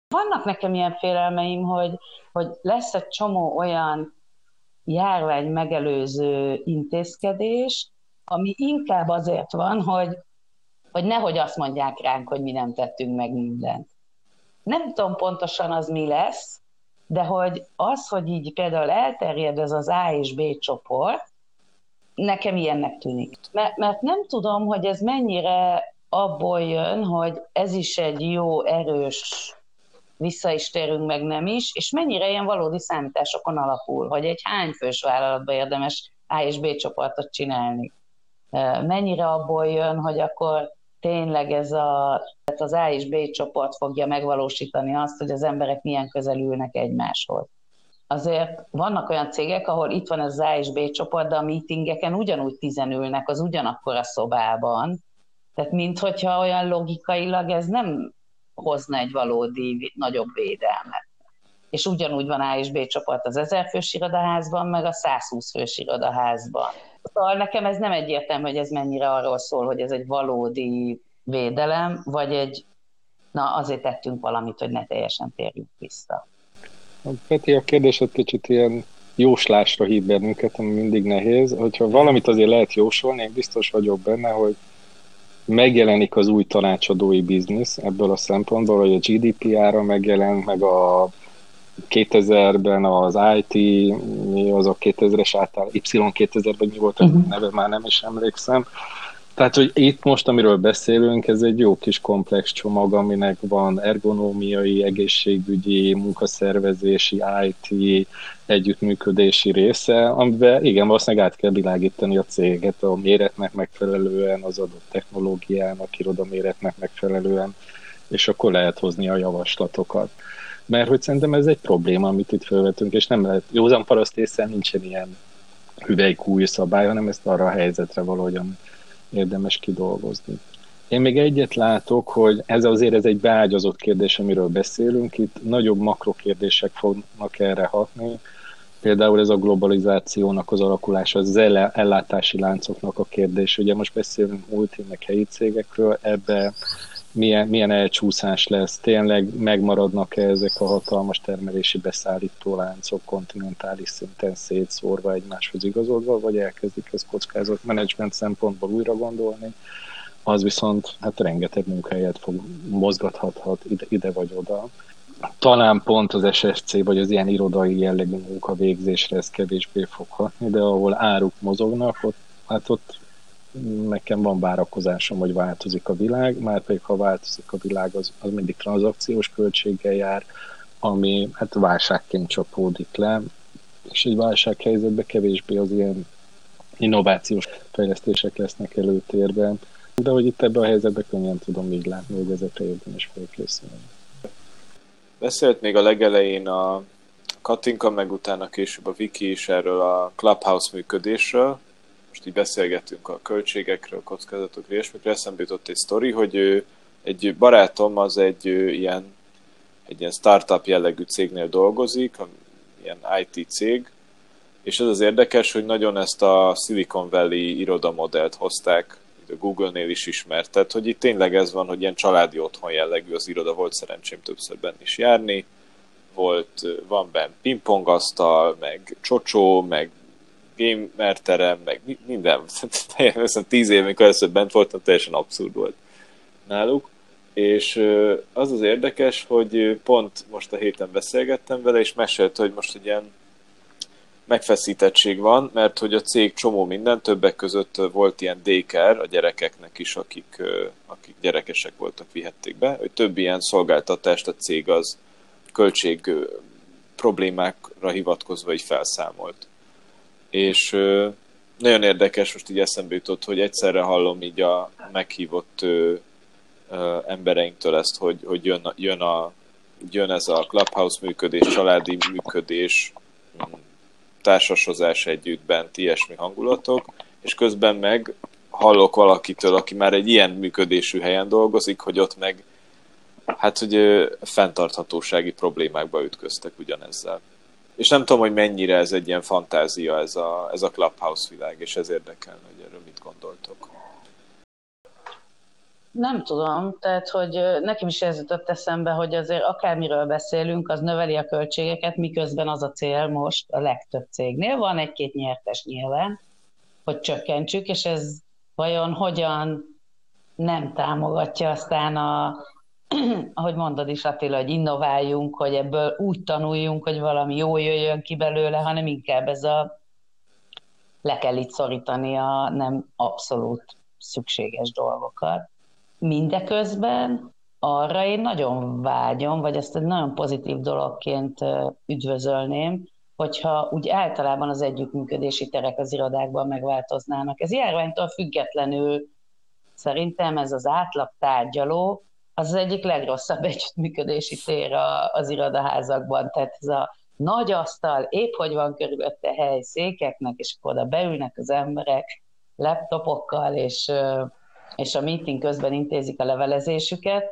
Vannak nekem ilyen félelmeim, hogy, hogy lesz egy csomó olyan járvány megelőző intézkedés, ami inkább azért van, hogy, hogy nehogy azt mondják ránk, hogy mi nem tettünk meg mindent. Nem tudom pontosan az mi lesz, de hogy az, hogy így például elterjed ez az A és B csoport, Nekem ilyennek tűnik. Mert, mert nem tudom, hogy ez mennyire abból jön, hogy ez is egy jó, erős, vissza is térünk, meg nem is, és mennyire ilyen valódi számításokon alapul, hogy egy hány fős vállalatban érdemes A és B csoportot csinálni. Mennyire abból jön, hogy akkor tényleg ez a, tehát az A és B csoport fogja megvalósítani azt, hogy az emberek milyen közel ülnek egymáshoz azért vannak olyan cégek, ahol itt van az A és B csoport, de a meetingeken ugyanúgy tizenülnek az ugyanakkor a szobában. Tehát minthogyha olyan logikailag ez nem hozna egy valódi nagyobb védelmet. És ugyanúgy van A és B csoport az 1000 fős irodaházban, meg a 120 fős irodaházban. Szóval nekem ez nem egyértelmű, hogy ez mennyire arról szól, hogy ez egy valódi védelem, vagy egy, na azért tettünk valamit, hogy ne teljesen térjünk vissza. Peti, a kérdésed kicsit ilyen jóslásra hív bennünket, ami mindig nehéz. Hogyha valamit azért lehet jósolni, én biztos vagyok benne, hogy megjelenik az új tanácsadói biznisz ebből a szempontból, hogy a GDPR-ra megjelent, meg a 2000-ben az IT, mi az a 2000-es által, Y2000 vagy mi volt a uh-huh. neve, már nem is emlékszem, Tehát, hogy itt most, amiről beszélünk, ez egy jó kis komplex csomag, aminek van ergonómiai, egészségügyi, munkaszervezési, IT, együttműködési része, amiben igen, valószínűleg át kell világítani a céget a méretnek megfelelően, az adott technológiának, iroda méretnek megfelelően, és akkor lehet hozni a javaslatokat. Mert hogy szerintem ez egy probléma, amit itt felvetünk, és nem lehet, józan paraszt észre nincsen ilyen hüvelykúj szabály, hanem ezt arra a helyzetre valahogyan érdemes kidolgozni. Én még egyet látok, hogy ez azért ez egy beágyazott kérdés, amiről beszélünk. Itt nagyobb makrokérdések fognak erre hatni. Például ez a globalizációnak az alakulása, az ellátási láncoknak a kérdés. Ugye most beszélünk multi, meg helyi cégekről, ebbe milyen, milyen elcsúszás lesz, tényleg megmaradnak-e ezek a hatalmas termelési beszállító láncok kontinentális szinten szétszórva egymáshoz igazodva, vagy elkezdik ezt kockázat menedzsment szempontból újra gondolni, az viszont hát rengeteg munkahelyet fog mozgathathat ide, ide vagy oda. Talán pont az SSC vagy az ilyen irodai jellegű munkavégzésre ez kevésbé fog hatni, de ahol áruk mozognak, ott, hát ott nekem van várakozásom, hogy változik a világ, már pedig ha változik a világ, az, az mindig tranzakciós költséggel jár, ami hát válságként csapódik le, és egy válsághelyzetben kevésbé az ilyen innovációs fejlesztések lesznek előtérben, de hogy itt ebben a helyzetben könnyen tudom így látni, hogy ezekre érdemes felkészülni. Beszélt még a legelején a Katinka, meg utána később a Viki is erről a Clubhouse működésről, most így beszélgetünk a költségekről, kockázatokról, ilyesmikről, eszembe jutott egy sztori, hogy ő, egy barátom az egy ilyen, egy ilyen startup jellegű cégnél dolgozik, ilyen IT cég, és ez az érdekes, hogy nagyon ezt a Silicon Valley irodamodellt hozták, a Google-nél is ismert, tehát hogy itt tényleg ez van, hogy ilyen családi otthon jellegű az iroda, volt szerencsém többször benne is járni, volt, van benne pingpongasztal, meg csocsó, meg gamer terem, meg minden. Teljesen tíz év, amikor először bent voltam, teljesen abszurd volt náluk. És az az érdekes, hogy pont most a héten beszélgettem vele, és mesélt, hogy most egy ilyen megfeszítettség van, mert hogy a cég csomó minden, többek között volt ilyen déker a gyerekeknek is, akik, akik gyerekesek voltak, vihették be, hogy több ilyen szolgáltatást a cég az költség problémákra hivatkozva így felszámolt és nagyon érdekes, most így eszembe jutott, hogy egyszerre hallom így a meghívott embereinktől ezt, hogy, hogy jön, jön, a, jön ez a clubhouse működés, családi működés, mm, társasozás együttben, ilyesmi hangulatok, és közben meg hallok valakitől, aki már egy ilyen működésű helyen dolgozik, hogy ott meg hát, hogy fenntarthatósági problémákba ütköztek ugyanezzel. És nem tudom, hogy mennyire ez egy ilyen fantázia, ez a, ez a Clubhouse világ, és ez érdekel, hogy erről mit gondoltok. Nem tudom, tehát hogy nekem is ez jutott eszembe, hogy azért akármiről beszélünk, az növeli a költségeket, miközben az a cél most a legtöbb cégnél. Van egy-két nyertes nyilván, hogy csökkentsük, és ez vajon hogyan nem támogatja aztán a, ahogy mondod is Attila, hogy innováljunk, hogy ebből úgy tanuljunk, hogy valami jó jöjjön ki belőle, hanem inkább ez a le kell itt szorítani a nem abszolút szükséges dolgokat. Mindeközben arra én nagyon vágyom, vagy ezt egy nagyon pozitív dologként üdvözölném, hogyha úgy általában az együttműködési terek az irodákban megváltoznának. Ez járványtól függetlenül szerintem ez az átlag tárgyaló az az egyik legrosszabb együttműködési tér az irodaházakban. Tehát ez a nagy asztal, épp hogy van körülötte hely székeknek, és akkor oda beülnek az emberek laptopokkal, és, és a meeting közben intézik a levelezésüket.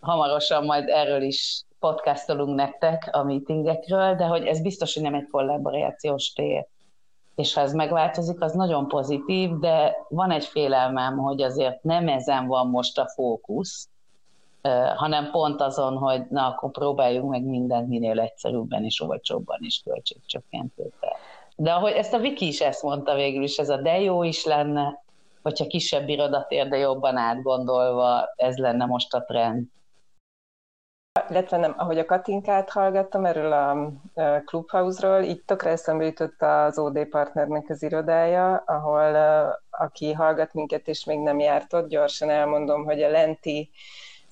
Hamarosan majd erről is podcastolunk nektek a meetingekről, de hogy ez biztos, hogy nem egy kollaborációs tér. És ha ez megváltozik, az nagyon pozitív, de van egy félelmem, hogy azért nem ezen van most a fókusz, hanem pont azon, hogy na, akkor próbáljunk meg mindent minél egyszerűbben és olcsóbban és költségcsökkentőkkel. De ahogy ezt a Viki is ezt mondta végül is, ez a de jó is lenne, hogyha kisebb irodatér, de jobban átgondolva, ez lenne most a trend. Illetve nem, ahogy a Katinkát hallgattam erről a Clubhouse-ról, így tökre eszembe jutott az OD partnernek az irodája, ahol aki hallgat minket és még nem járt ott, gyorsan elmondom, hogy a lenti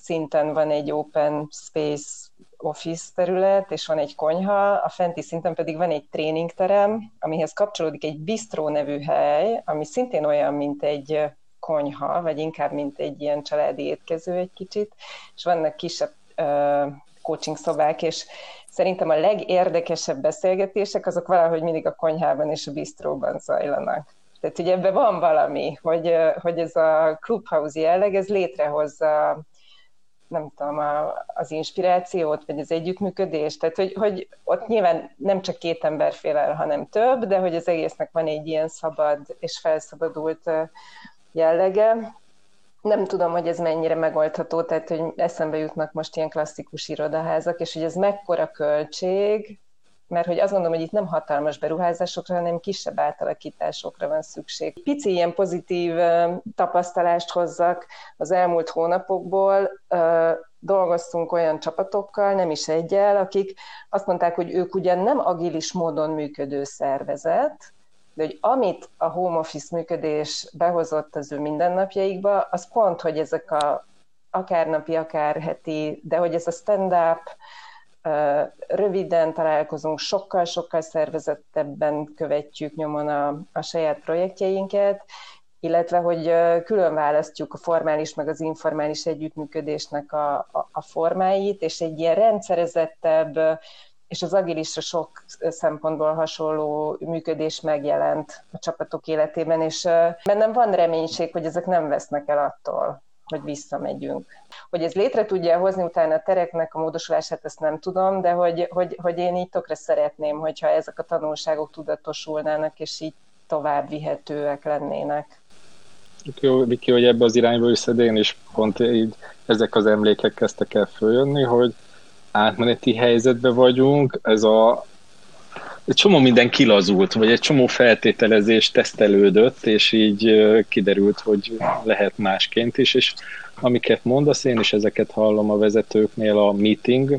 szinten van egy open space office terület, és van egy konyha, a fenti szinten pedig van egy tréningterem, amihez kapcsolódik egy bistró nevű hely, ami szintén olyan, mint egy konyha, vagy inkább, mint egy ilyen családi étkező egy kicsit, és vannak kisebb uh, coaching szobák, és szerintem a legérdekesebb beszélgetések azok valahogy mindig a konyhában és a bistróban zajlanak. Tehát ugye ebben van valami, hogy, hogy ez a clubhouse jelleg, ez létrehozza nem tudom, a, az inspirációt, vagy az együttműködést, tehát hogy, hogy ott nyilván nem csak két ember fél el, hanem több, de hogy az egésznek van egy ilyen szabad és felszabadult jellege. Nem tudom, hogy ez mennyire megoldható, tehát hogy eszembe jutnak most ilyen klasszikus irodaházak, és hogy ez mekkora költség, mert hogy azt gondolom, hogy itt nem hatalmas beruházásokra, hanem kisebb átalakításokra van szükség. Pici ilyen pozitív tapasztalást hozzak az elmúlt hónapokból. Dolgoztunk olyan csapatokkal, nem is egyel, akik azt mondták, hogy ők ugyan nem agilis módon működő szervezet, de hogy amit a home office működés behozott az ő mindennapjaikba, az pont, hogy ezek a akár napi, akár heti, de hogy ez a stand-up, röviden találkozunk, sokkal-sokkal szervezettebben követjük nyomon a, a saját projektjeinket, illetve hogy külön választjuk a formális meg az informális együttműködésnek a, a, a formáit, és egy ilyen rendszerezettebb és az agilisra sok szempontból hasonló működés megjelent a csapatok életében, és bennem van reménység, hogy ezek nem vesznek el attól, hogy visszamegyünk. Hogy ez létre tudja hozni utána a tereknek a módosulását, ezt nem tudom, de hogy, hogy, hogy én így tökre szeretném, hogyha ezek a tanulságok tudatosulnának, és így tovább vihetőek lennének. Jó, Viki, hogy ebbe az irányba viszed, én is pont így ezek az emlékek kezdtek el följönni, hogy átmeneti helyzetben vagyunk, ez a egy csomó minden kilazult, vagy egy csomó feltételezés tesztelődött, és így kiderült, hogy lehet másként is, és amiket mondasz, én is ezeket hallom a vezetőknél, a meeting,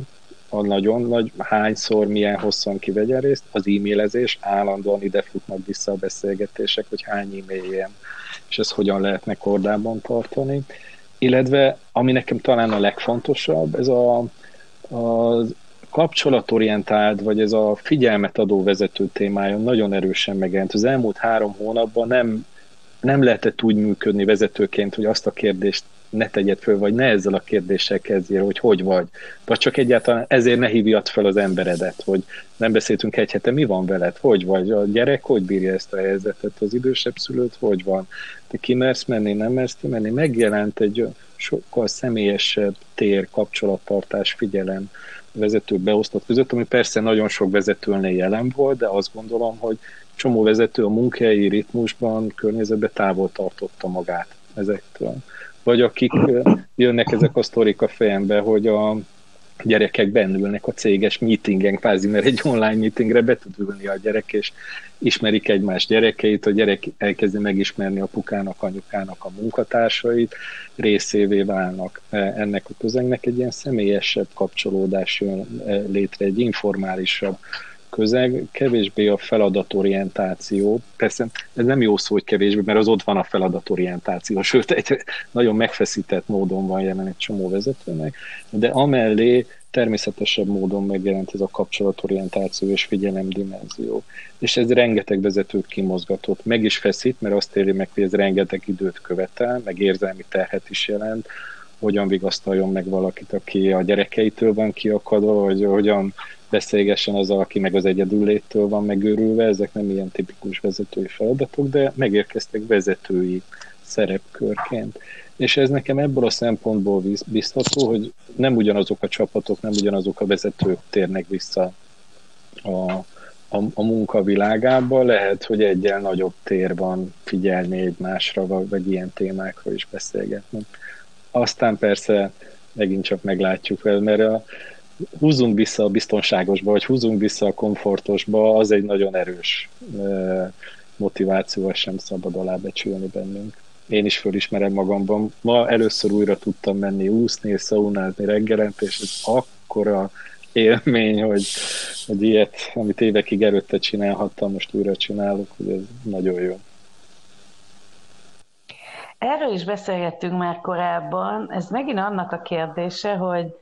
a nagyon nagy, hányszor, milyen hosszan kivegyen részt, az e-mailezés, állandóan ide futnak vissza a beszélgetések, hogy hány e-mail és ezt hogyan lehetne kordában tartani. Illetve, ami nekem talán a legfontosabb, ez a, az kapcsolatorientált, vagy ez a figyelmet adó vezető témája nagyon erősen megjelent. Az elmúlt három hónapban nem, nem lehetett úgy működni vezetőként, hogy azt a kérdést ne tegyed föl, vagy ne ezzel a kérdéssel kezdjél, hogy hogy vagy. Vagy csak egyáltalán ezért ne hívjad fel az emberedet, hogy nem beszéltünk egy hete, mi van veled, hogy vagy, a gyerek hogy bírja ezt a helyzetet, az idősebb szülőt hogy van, te kimersz menni, nem mersz menni. Megjelent egy sokkal személyesebb tér, kapcsolattartás, figyelem, vezetők beosztott között, ami persze nagyon sok vezetőnél jelen volt, de azt gondolom, hogy csomó vezető a munkahelyi ritmusban, környezetben távol tartotta magát ezektől. Vagy akik jönnek ezek a sztorik a fejembe, hogy a gyerekek bennülnek a céges meetingen, kvázi, mert egy online meetingre be tud ülni a gyerek, és ismerik egymás gyerekeit, a gyerek elkezdi megismerni apukának, anyukának a munkatársait, részévé válnak. E, ennek a közegnek, egy ilyen személyesebb kapcsolódás jön e, létre, egy informálisabb közeg, kevésbé a feladatorientáció. Persze ez nem jó szó, hogy kevésbé, mert az ott van a feladatorientáció, sőt, egy nagyon megfeszített módon van jelen egy csomó vezetőnek, de amellé természetesebb módon megjelent ez a kapcsolatorientáció és figyelemdimenzió. És ez rengeteg vezetőt kimozgatott, meg is feszít, mert azt éri meg, hogy ez rengeteg időt követel, meg érzelmi terhet is jelent, hogyan vigasztaljon meg valakit, aki a gyerekeitől van kiakadva, vagy hogyan beszélgessen az, aki meg az egyedülléttől van megőrülve, ezek nem ilyen tipikus vezetői feladatok, de megérkeztek vezetői szerepkörként. És ez nekem ebből a szempontból biztató, hogy nem ugyanazok a csapatok, nem ugyanazok a vezetők térnek vissza a, a, a munkavilágába, lehet, hogy egyen nagyobb tér van figyelni egymásra, vagy ilyen témákról is beszélgetni. Aztán persze megint csak meglátjuk mert a, húzunk vissza a biztonságosba, vagy húzunk vissza a komfortosba, az egy nagyon erős motiváció, ezt sem szabad alábecsülni bennünk. Én is fölismerem magamban. Ma először újra tudtam menni úszni és szaunázni reggelent, és ez akkora élmény, hogy, hogy ilyet, amit évekig előtte csinálhattam, most újra csinálok, hogy ez nagyon jó. Erről is beszélgettünk már korábban. Ez megint annak a kérdése, hogy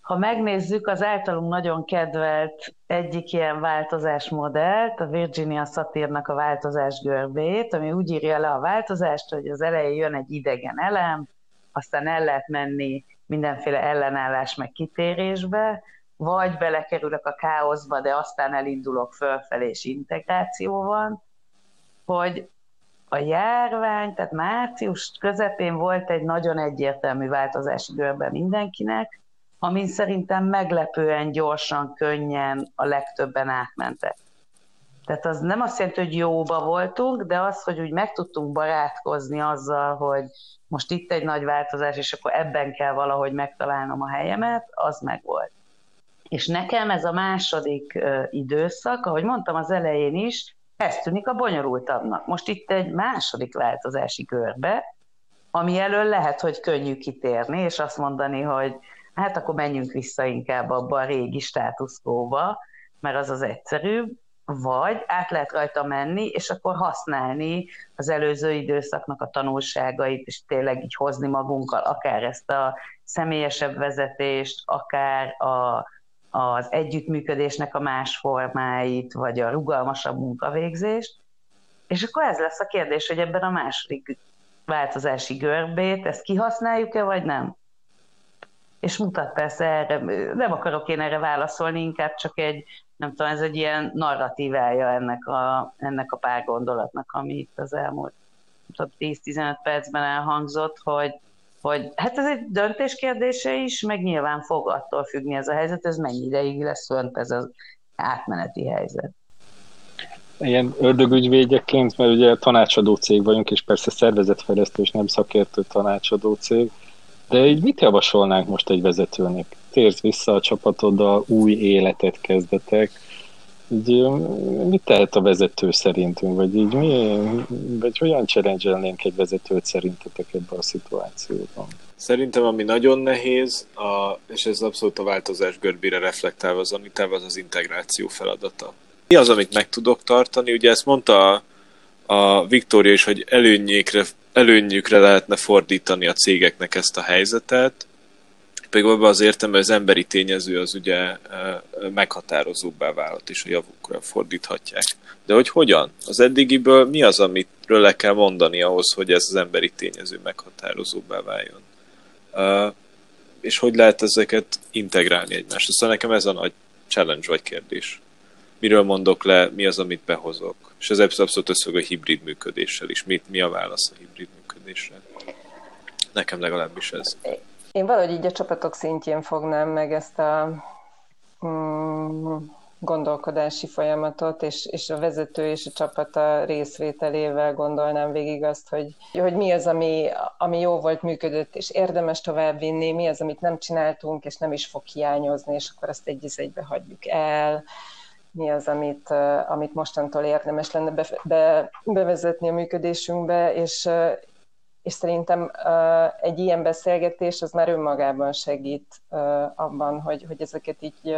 ha megnézzük az általunk nagyon kedvelt egyik ilyen változásmodellt, a Virginia Satirnak a változás görbét, ami úgy írja le a változást, hogy az elején jön egy idegen elem, aztán el lehet menni mindenféle ellenállás meg kitérésbe, vagy belekerülök a káoszba, de aztán elindulok fölfelé, és integráció van, hogy a járvány, tehát március közepén volt egy nagyon egyértelmű változási görbe mindenkinek, amin szerintem meglepően gyorsan, könnyen a legtöbben átmentek. Tehát az nem azt jelenti, hogy jóba voltunk, de az, hogy úgy meg tudtunk barátkozni azzal, hogy most itt egy nagy változás, és akkor ebben kell valahogy megtalálnom a helyemet, az megvolt. És nekem ez a második időszak, ahogy mondtam az elején is, ez tűnik a bonyolultabbnak. Most itt egy második változási körbe, ami elől lehet, hogy könnyű kitérni, és azt mondani, hogy hát akkor menjünk vissza inkább abba a régi státuszkóba, mert az az egyszerűbb, vagy át lehet rajta menni, és akkor használni az előző időszaknak a tanulságait, és tényleg így hozni magunkkal akár ezt a személyesebb vezetést, akár a, az együttműködésnek a más formáit, vagy a rugalmasabb munkavégzést. És akkor ez lesz a kérdés, hogy ebben a második változási görbét, ezt kihasználjuk-e, vagy nem? És mutat persze erre, nem akarok én erre válaszolni, inkább csak egy, nem tudom, ez egy ilyen narratívája ennek a, ennek a pár gondolatnak, ami itt az elmúlt 10-15 percben elhangzott, hogy hogy hát ez egy döntés kérdése is, meg nyilván fog attól függni ez a helyzet, ez mennyi ideig lesz fönt ez az átmeneti helyzet. Ilyen ördögügyvédjeként, mert ugye tanácsadó cég vagyunk, és persze szervezetfejlesztő és nem szakértő tanácsadó cég, de így mit javasolnánk most egy vezetőnek? Térsz vissza a csapatoddal, új életet kezdetek, így mit tehet a vezető szerintünk, vagy így mi, vagy hogyan challenge egy vezetőt szerintetek ebben a szituációban? Szerintem ami nagyon nehéz, a, és ez abszolút a változás görbére reflektálva az Anitával, az az integráció feladata. Mi az, amit meg tudok tartani? Ugye ezt mondta a, a Viktória is, hogy előnyékre, előnyükre lehetne fordítani a cégeknek ezt a helyzetet, pedig abban az hogy az emberi tényező az ugye meghatározóbbá vált, és a javukra fordíthatják. De hogy hogyan? Az eddigiből mi az, amitről le kell mondani ahhoz, hogy ez az emberi tényező meghatározóbbá váljon? és hogy lehet ezeket integrálni egymásra? Szóval nekem ez a nagy challenge vagy kérdés. Miről mondok le, mi az, amit behozok? És ez abszolút összefügg a hibrid működéssel is. Mi, mi a válasz a hibrid működésre? Nekem legalábbis ez. Én valahogy így a csapatok szintjén fognám meg ezt a mm, gondolkodási folyamatot, és, és a vezető és a csapata részvételével gondolnám végig azt, hogy, hogy mi az, ami, ami jó volt, működött, és érdemes továbbvinni, mi az, amit nem csináltunk, és nem is fog hiányozni, és akkor azt egy egybe hagyjuk el, mi az, amit, amit mostantól érdemes lenne be, be, bevezetni a működésünkbe, és, és szerintem egy ilyen beszélgetés az már önmagában segít abban, hogy, hogy ezeket így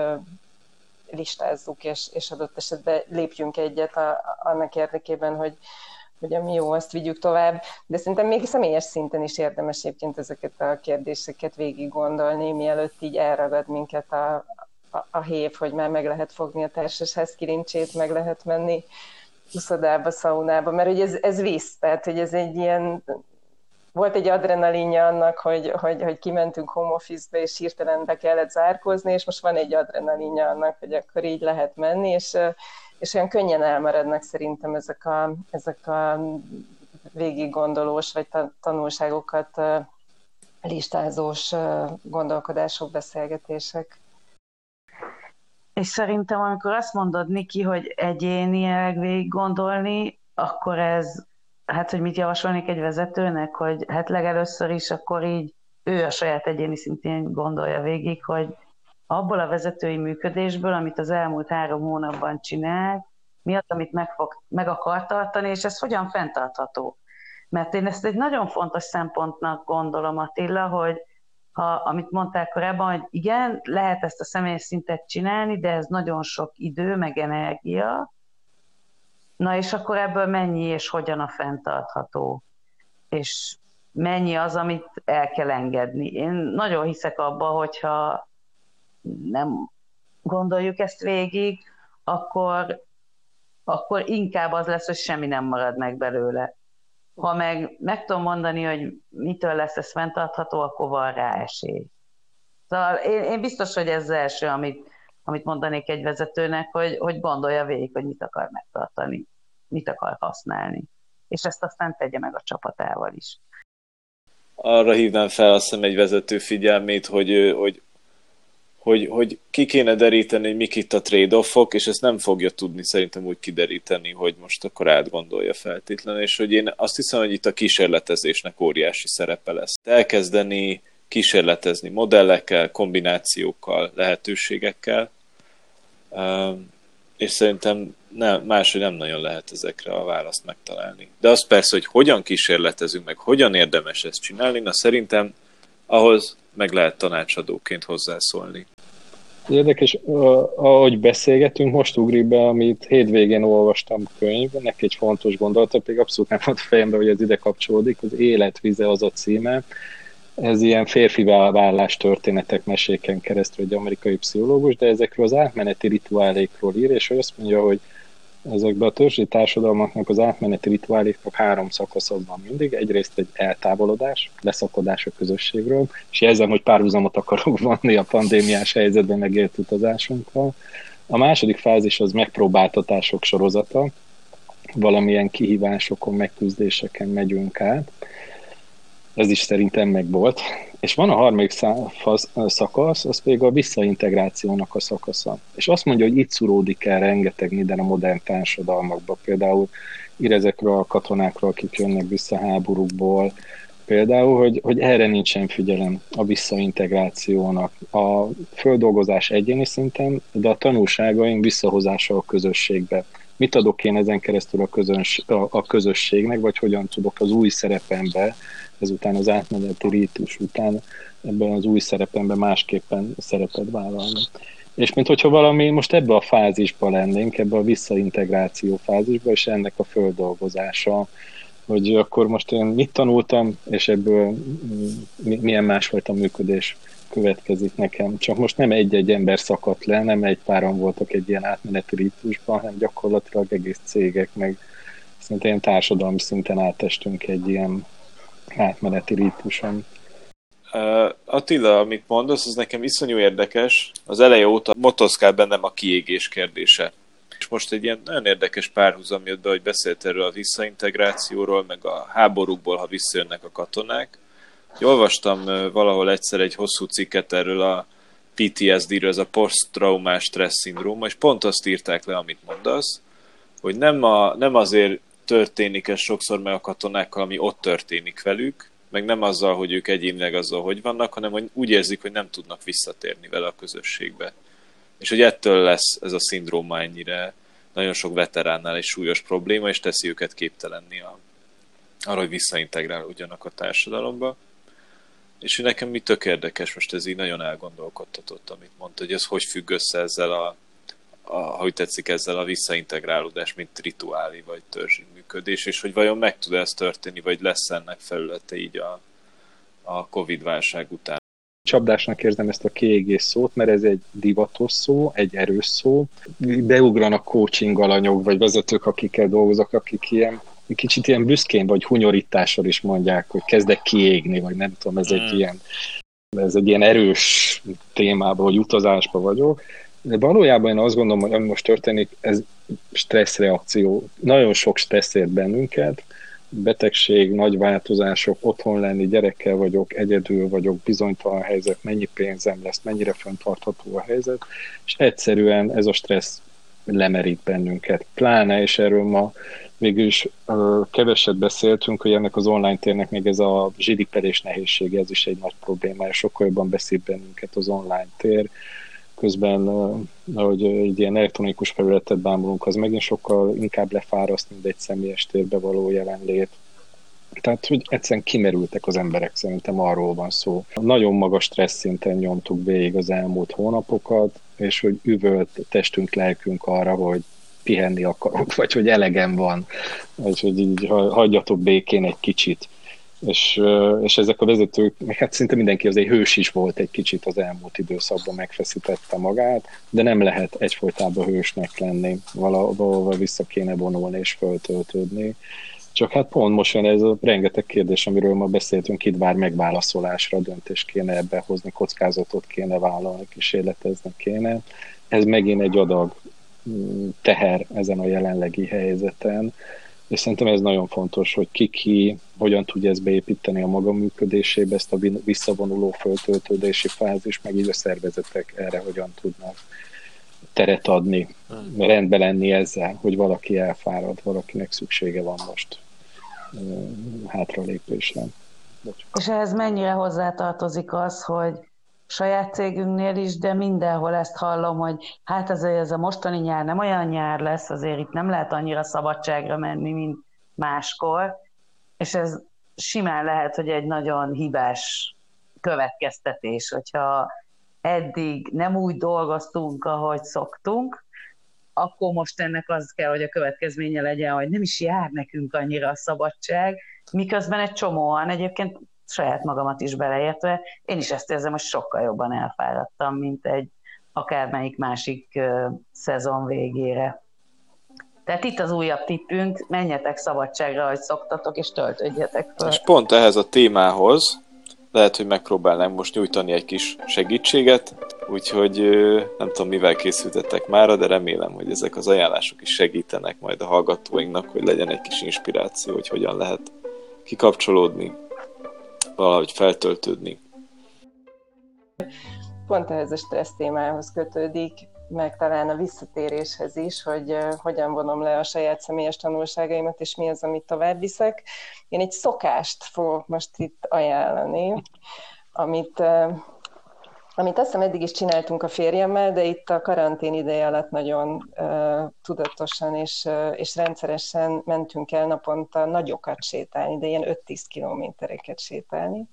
listázzuk, és, és adott esetben lépjünk egyet a, annak érdekében, hogy, hogy ami jó, azt vigyük tovább. De szerintem még személyes szinten is érdemes egyébként ezeket a kérdéseket végig gondolni, mielőtt így elragad minket a, a, a hév, hogy már meg lehet fogni a társasház kirincsét, meg lehet menni uszodába, szaunába, mert ugye ez, ez visz, tehát hogy ez egy ilyen volt egy adrenalinja annak, hogy, hogy, hogy kimentünk home office-be, és hirtelen be kellett zárkózni, és most van egy adrenalinja annak, hogy akkor így lehet menni, és, és olyan könnyen elmaradnak szerintem ezek a, ezek a végig gondolós, vagy tanulságokat listázós gondolkodások, beszélgetések. És szerintem, amikor azt mondod, Niki, hogy egyénileg végig gondolni, akkor ez hát, hogy mit javasolnék egy vezetőnek, hogy hát legelőször is akkor így ő a saját egyéni szintén gondolja végig, hogy abból a vezetői működésből, amit az elmúlt három hónapban csinál, mi az, amit meg, fog, meg akar tartani, és ez hogyan fenntartható. Mert én ezt egy nagyon fontos szempontnak gondolom, Attila, hogy ha, amit mondták korábban, hogy igen, lehet ezt a személyes szintet csinálni, de ez nagyon sok idő, meg energia, Na és akkor ebből mennyi és hogyan a fenntartható? és mennyi az, amit el kell engedni. Én nagyon hiszek abba, hogyha nem gondoljuk ezt végig, akkor, akkor inkább az lesz, hogy semmi nem marad meg belőle. Ha meg meg tudom mondani, hogy mitől lesz ez fenntartható, akkor van rá esély. Szóval én, én biztos, hogy ez az első, amit, amit mondanék egy vezetőnek, hogy, hogy gondolja végig, hogy mit akar megtartani, mit akar használni. És ezt aztán tegye meg a csapatával is. Arra hívnám fel azt hiszem egy vezető figyelmét, hogy, hogy hogy, hogy ki kéne deríteni, hogy mik itt a trade-offok, és ezt nem fogja tudni szerintem úgy kideríteni, hogy most akkor átgondolja feltétlenül, és hogy én azt hiszem, hogy itt a kísérletezésnek óriási szerepe lesz. Elkezdeni kísérletezni modellekkel, kombinációkkal, lehetőségekkel, és szerintem nem, máshogy nem nagyon lehet ezekre a választ megtalálni. De az persze, hogy hogyan kísérletezünk, meg hogyan érdemes ezt csinálni, na szerintem ahhoz meg lehet tanácsadóként hozzászólni. Érdekes, ahogy beszélgetünk, most ugrik be, amit hétvégén olvastam könyvnek, egy fontos gondolata, pedig abszolút nem volt fejembe, hogy ez ide kapcsolódik, az Életvize az a címe. Ez ilyen férfi vállás történetek meséken keresztül egy amerikai pszichológus, de ezekről az átmeneti rituálékról ír, és ő azt mondja, hogy ezekben a törzsi társadalmaknak az átmeneti rituáléknak három szakasza van mindig. Egyrészt egy eltávolodás, leszakadás a közösségről, és jelzem, hogy párhuzamot akarok vonni a pandémiás helyzetben megélt utazásunkkal. A második fázis az megpróbáltatások sorozata, valamilyen kihívásokon, megküzdéseken megyünk át. Ez is szerintem megvolt. És van a harmadik szakasz, az pedig a visszaintegrációnak a szakasza. És azt mondja, hogy itt szuródik el rengeteg minden a modern társadalmakba. Például ír ezekről a katonákról, akik jönnek vissza háborúkból, például, hogy, hogy erre nincsen figyelem a visszaintegrációnak. A földolgozás egyéni szinten, de a tanulságaink visszahozása a közösségbe. Mit adok én ezen keresztül a, közöns, a, a közösségnek, vagy hogyan tudok az új szerepembe ezután az átmeneti rítus után ebben az új szerepemben másképpen szerepet vállalni. És mint hogyha valami most ebbe a fázisba lennénk, ebbe a visszaintegráció fázisba, és ennek a földolgozása, hogy akkor most én mit tanultam, és ebből milyen másfajta működés következik nekem. Csak most nem egy-egy ember szakadt le, nem egy páran voltak egy ilyen átmeneti rítusban, hanem gyakorlatilag egész cégek, meg szintén társadalmi szinten átestünk egy ilyen átmeneti rítuson. Uh, Attila, amit mondasz, az nekem iszonyú érdekes. Az eleje óta motoszkál bennem a kiégés kérdése. És most egy ilyen nagyon érdekes párhuzam jött be, hogy beszélt erről a visszaintegrációról, meg a háborúkból, ha visszajönnek a katonák. Olvastam valahol egyszer egy hosszú cikket erről a PTSD-ről, ez a post-traumás stressz szindróma, és pont azt írták le, amit mondasz, hogy nem, a, nem azért történik ez sokszor meg a katonákkal, ami ott történik velük, meg nem azzal, hogy ők egyénileg azzal, hogy vannak, hanem hogy úgy érzik, hogy nem tudnak visszatérni vele a közösségbe. És hogy ettől lesz ez a szindróma ennyire nagyon sok veteránnál egy súlyos probléma, és teszi őket képtelenni a, arra, hogy visszaintegrálódjanak a társadalomba. És hogy nekem mi tök érdekes, most ez így nagyon elgondolkodtatott, amit mondta, hogy ez hogy függ össze ezzel a a, hogy tetszik ezzel a visszaintegrálódás, mint rituáli vagy törzsi működés, és hogy vajon meg tud ez történni, vagy lesz ennek felülete így a, a Covid-válság után. Csapdásnak érzem ezt a kiégés szót, mert ez egy divatos szó, egy erős szó. Beugranak coaching alanyok, vagy vezetők, akikkel dolgozok, akik ilyen kicsit ilyen büszkén vagy hunyorítással is mondják, hogy kezdek kiégni, vagy nem tudom, ez egy hmm. ilyen ez egy ilyen erős témában, vagy utazásba vagyok, de valójában én azt gondolom, hogy ami most történik, ez stresszreakció. Nagyon sok stressz ért bennünket, betegség, nagy változások, otthon lenni, gyerekkel vagyok, egyedül vagyok, bizonytalan helyzet, mennyi pénzem lesz, mennyire fenntartható a helyzet, és egyszerűen ez a stressz lemerít bennünket. Pláne, és erről ma végül is uh, keveset beszéltünk, hogy ennek az online térnek még ez a zsidipelés nehézsége, ez is egy nagy probléma, sokkal jobban beszél bennünket az online tér, közben, ahogy egy ilyen elektronikus felületet bámulunk, az megint sokkal inkább lefáraszt, mint egy személyes térbe való jelenlét. Tehát, hogy egyszerűen kimerültek az emberek, szerintem arról van szó. Nagyon magas stressz szinten nyomtuk végig az elmúlt hónapokat, és hogy üvölt testünk, lelkünk arra, hogy pihenni akarok, vagy hogy elegem van, vagy hogy így hagyjatok békén egy kicsit. És, és ezek a vezetők, meg hát szinte mindenki azért hős is volt egy kicsit az elmúlt időszakban, megfeszítette magát, de nem lehet egyfolytában hősnek lenni, valahol vissza kéne vonulni és föltöltődni. Csak hát pont most jön ez a rengeteg kérdés, amiről ma beszéltünk, itt vár megválaszolásra, döntést kéne ebbe hozni, kockázatot kéne vállalni, kísérletezni kéne. Ez megint egy adag mm, teher ezen a jelenlegi helyzeten, és szerintem ez nagyon fontos, hogy ki ki hogyan tudja ezt beépíteni a maga működésébe, ezt a visszavonuló föltöltődési fázis, meg így a szervezetek erre hogyan tudnak teret adni, rendbe lenni ezzel, hogy valaki elfárad, valakinek szüksége van most hátralépésre. És ehhez mennyire hozzátartozik az, hogy saját cégünknél is, de mindenhol ezt hallom, hogy hát azért ez a mostani nyár nem olyan nyár lesz, azért itt nem lehet annyira szabadságra menni, mint máskor, és ez simán lehet, hogy egy nagyon hibás következtetés, hogyha eddig nem úgy dolgoztunk, ahogy szoktunk, akkor most ennek az kell, hogy a következménye legyen, hogy nem is jár nekünk annyira a szabadság, miközben egy csomóan egyébként saját magamat is beleértve, én is ezt érzem, hogy sokkal jobban elfáradtam, mint egy akármelyik másik szezon végére. Tehát itt az újabb tippünk, menjetek szabadságra, hogy szoktatok, és töltődjetek fel. És pont ehhez a témához lehet, hogy megpróbálnánk most nyújtani egy kis segítséget, úgyhogy nem tudom, mivel készültettek már, de remélem, hogy ezek az ajánlások is segítenek majd a hallgatóinknak, hogy legyen egy kis inspiráció, hogy hogyan lehet kikapcsolódni, valahogy feltöltődni. Pont ehhez a stressz témához kötődik, meg talán a visszatéréshez is, hogy hogyan vonom le a saját személyes tanulságaimat, és mi az, amit tovább viszek. Én egy szokást fogok most itt ajánlani, amit, amit azt hiszem eddig is csináltunk a férjemmel, de itt a karantén ideje alatt nagyon uh, tudatosan és, uh, és rendszeresen mentünk el naponta nagyokat sétálni, de ilyen 5-10 kilométereket sétálni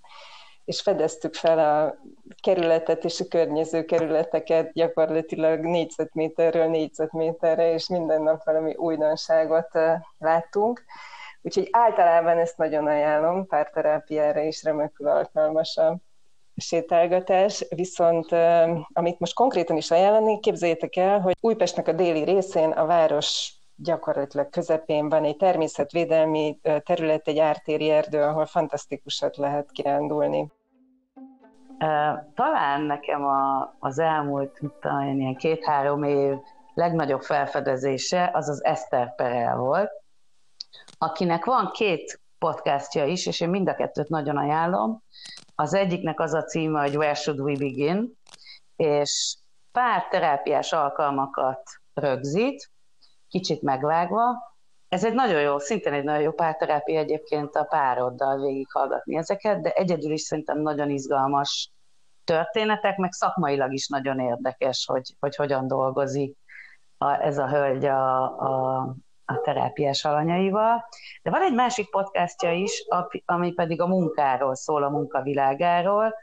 és fedeztük fel a kerületet és a környező kerületeket gyakorlatilag négyzetméterről négyzetméterre, és minden nap valami újdonságot láttunk. Úgyhogy általában ezt nagyon ajánlom, párterápiára is remekül alkalmas a sétálgatás, viszont amit most konkrétan is ajánlani, képzeljétek el, hogy Újpestnek a déli részén a város gyakorlatilag közepén van egy természetvédelmi terület, egy ártéri erdő, ahol fantasztikusat lehet kirándulni. Talán nekem a, az elmúlt talán ilyen két-három év legnagyobb felfedezése az az Eszter Perel volt, akinek van két podcastja is, és én mind a kettőt nagyon ajánlom. Az egyiknek az a címe, hogy Where Should We Begin, és pár terápiás alkalmakat rögzít, kicsit megvágva, ez egy nagyon jó, szintén egy nagyon jó párterápia egyébként a pároddal végighallgatni ezeket, de egyedül is szerintem nagyon izgalmas történetek, meg szakmailag is nagyon érdekes, hogy, hogy hogyan dolgozik ez a hölgy a, a, a terápiás alanyaival. De van egy másik podcastja is, ami pedig a munkáról szól, a munkavilágáról,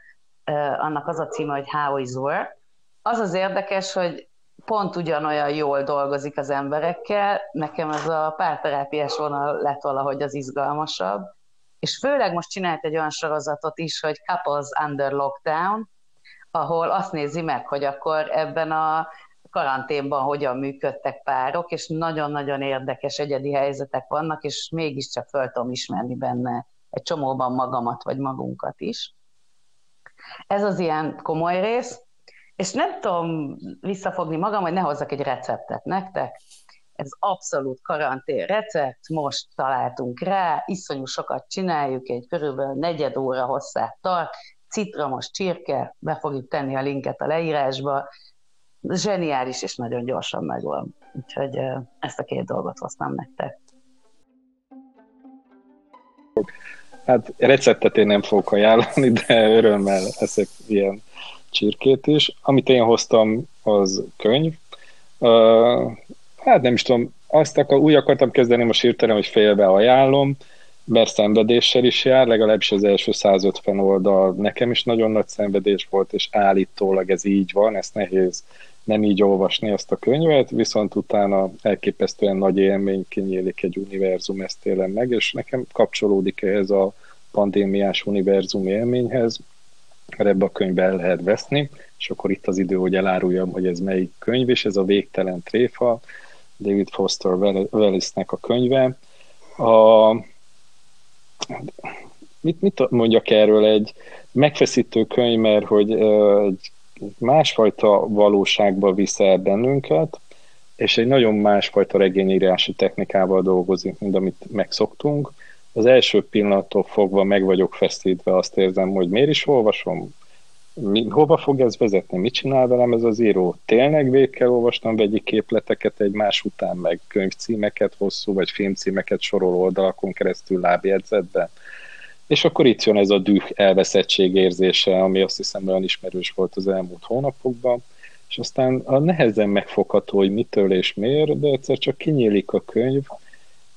annak az a címe, hogy How is Work. Az az érdekes, hogy pont ugyanolyan jól dolgozik az emberekkel, nekem ez a párterápiás vonal lett valahogy az izgalmasabb, és főleg most csinált egy olyan sorozatot is, hogy Couples Under Lockdown, ahol azt nézi meg, hogy akkor ebben a karanténban hogyan működtek párok, és nagyon-nagyon érdekes egyedi helyzetek vannak, és mégiscsak föl tudom ismerni benne egy csomóban magamat vagy magunkat is. Ez az ilyen komoly rész, és nem tudom visszafogni magam, hogy ne hozzak egy receptet nektek. Ez abszolút karantén recept, most találtunk rá, iszonyú sokat csináljuk, egy körülbelül negyed óra hosszát tart, citromos csirke, be fogjuk tenni a linket a leírásba, zseniális és nagyon gyorsan megvan. Úgyhogy ezt a két dolgot hoztam nektek. Hát receptet én nem fogok ajánlani, de örömmel eszek ilyen csirkét is. Amit én hoztam, az könyv. Hát nem is tudom, azt akar, úgy akartam kezdeni most hirtelen, hogy félbe ajánlom, mert szenvedéssel is jár, legalábbis az első 150 oldal nekem is nagyon nagy szenvedés volt, és állítólag ez így van, ezt nehéz nem így olvasni azt a könyvet, viszont utána elképesztően nagy élmény kinyílik egy univerzum, ezt élem meg, és nekem kapcsolódik ehhez a pandémiás univerzum élményhez, mert ebbe a könyvbe el lehet veszni, és akkor itt az idő, hogy eláruljam, hogy ez melyik könyv, és ez a Végtelen Tréfa, David Foster Wallace-nek a könyve. A, mit, mit mondjak erről? Egy megfeszítő könyv, mert hogy egy másfajta valóságba visz el bennünket, és egy nagyon másfajta regényírási technikával dolgozik, mint amit megszoktunk. Az első pillanattól fogva meg vagyok feszítve, azt érzem, hogy miért is olvasom, mi, hova fog ez vezetni, mit csinál velem ez az író? Tényleg végig kell olvasnom vegyi képleteket egymás után, meg könyvcímeket, hosszú vagy filmcímeket sorol oldalakon keresztül lábjegyzetben? És akkor itt jön ez a düh elveszettség érzése, ami azt hiszem olyan ismerős volt az elmúlt hónapokban, és aztán a nehezen megfogható, hogy mitől és miért, de egyszer csak kinyílik a könyv,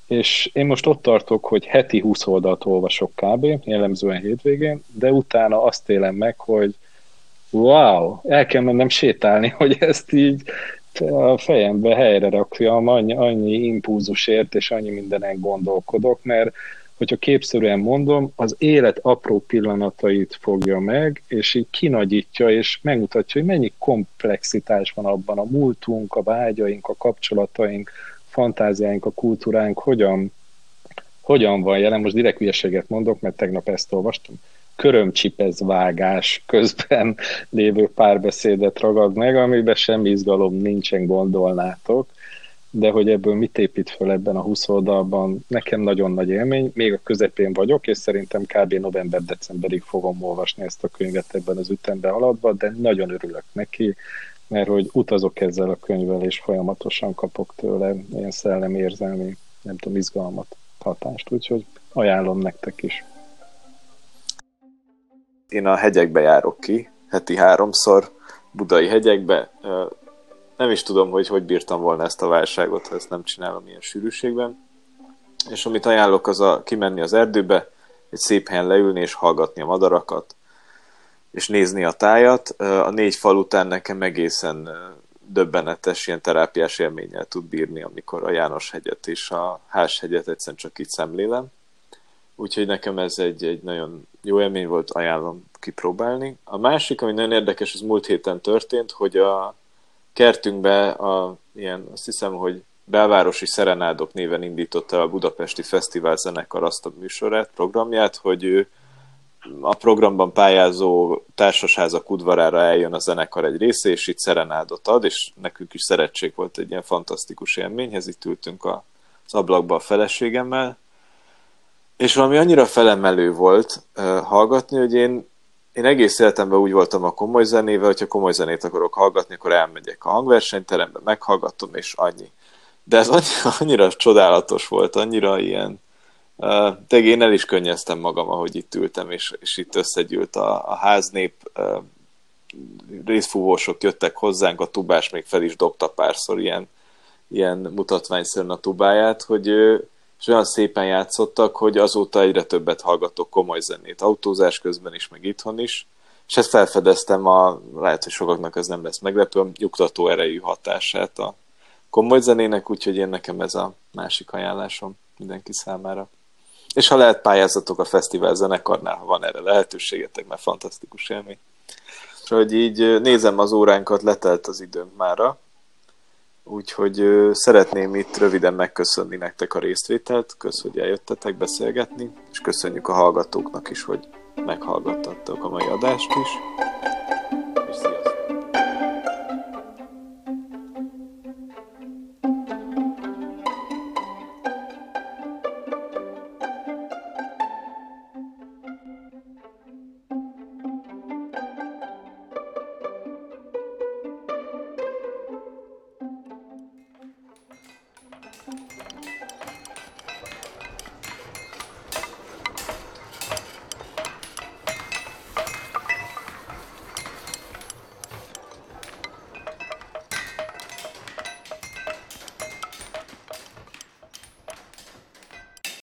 és én most ott tartok, hogy heti 20 oldalt olvasok kb. jellemzően hétvégén, de utána azt élem meg, hogy wow, el kell mennem sétálni, hogy ezt így a fejembe helyre rakjam, annyi, annyi impulzusért és annyi mindenen gondolkodok, mert hogyha képszerűen mondom, az élet apró pillanatait fogja meg, és így kinagyítja, és megmutatja, hogy mennyi komplexitás van abban a múltunk, a vágyaink, a kapcsolataink, fantáziáink, a kultúránk, hogyan, hogyan van jelen. Most direkt hülyeséget mondok, mert tegnap ezt olvastam. Körömcsipez vágás közben lévő párbeszédet ragad meg, amiben semmi izgalom nincsen, gondolnátok de hogy ebből mit épít föl ebben a 20 oldalban, nekem nagyon nagy élmény, még a közepén vagyok, és szerintem kb. november-decemberig fogom olvasni ezt a könyvet ebben az ütemben haladva, de nagyon örülök neki, mert hogy utazok ezzel a könyvvel, és folyamatosan kapok tőle ilyen szellemi érzelmi, nem tudom, izgalmat, hatást, úgyhogy ajánlom nektek is. Én a hegyekbe járok ki, heti háromszor, budai hegyekbe, nem is tudom, hogy hogy bírtam volna ezt a válságot, ha ezt nem csinálom ilyen sűrűségben. És amit ajánlok, az a kimenni az erdőbe, egy szép helyen leülni és hallgatni a madarakat, és nézni a tájat. A négy fal után nekem egészen döbbenetes ilyen terápiás élménnyel tud bírni, amikor a János hegyet és a Háshegyet egyszerűen csak itt szemlélem. Úgyhogy nekem ez egy, egy nagyon jó élmény volt, ajánlom kipróbálni. A másik, ami nagyon érdekes, az múlt héten történt, hogy a kertünkbe a, ilyen, azt hiszem, hogy belvárosi szerenádok néven indította a Budapesti Fesztivál zenekar azt a műsorát, programját, hogy ő a programban pályázó társasházak udvarára eljön a zenekar egy része, és itt szerenádot ad, és nekünk is szeretség volt egy ilyen fantasztikus élményhez, itt ültünk a, az ablakba a feleségemmel, és valami annyira felemelő volt uh, hallgatni, hogy én én egész életemben úgy voltam a komoly zenével, hogyha komoly zenét akarok hallgatni, akkor elmegyek a hangversenyterembe, meghallgatom, és annyi. De ez annyira, annyira csodálatos volt, annyira ilyen, uh, de én el is könnyeztem magam, ahogy itt ültem, és, és itt összegyűlt a, a háznép, uh, részfúvósok jöttek hozzánk, a tubás még fel is dobta párszor ilyen, ilyen mutatványszerűen a tubáját, hogy uh, és olyan szépen játszottak, hogy azóta egyre többet hallgatok komoly zenét, autózás közben is, meg itthon is, és ezt felfedeztem a, lehet, hogy sokaknak ez nem lesz meglepő, a nyugtató erejű hatását a komoly zenének, úgyhogy én nekem ez a másik ajánlásom mindenki számára. És ha lehet pályázatok a fesztivál zenekarnál, ha van erre lehetőségetek, mert fantasztikus élmény. És hogy így nézem az óránkat, letelt az időnk mára, Úgyhogy szeretném itt röviden megköszönni nektek a részvételt, kösz, hogy eljöttetek beszélgetni, és köszönjük a hallgatóknak is, hogy meghallgattattok a mai adást is.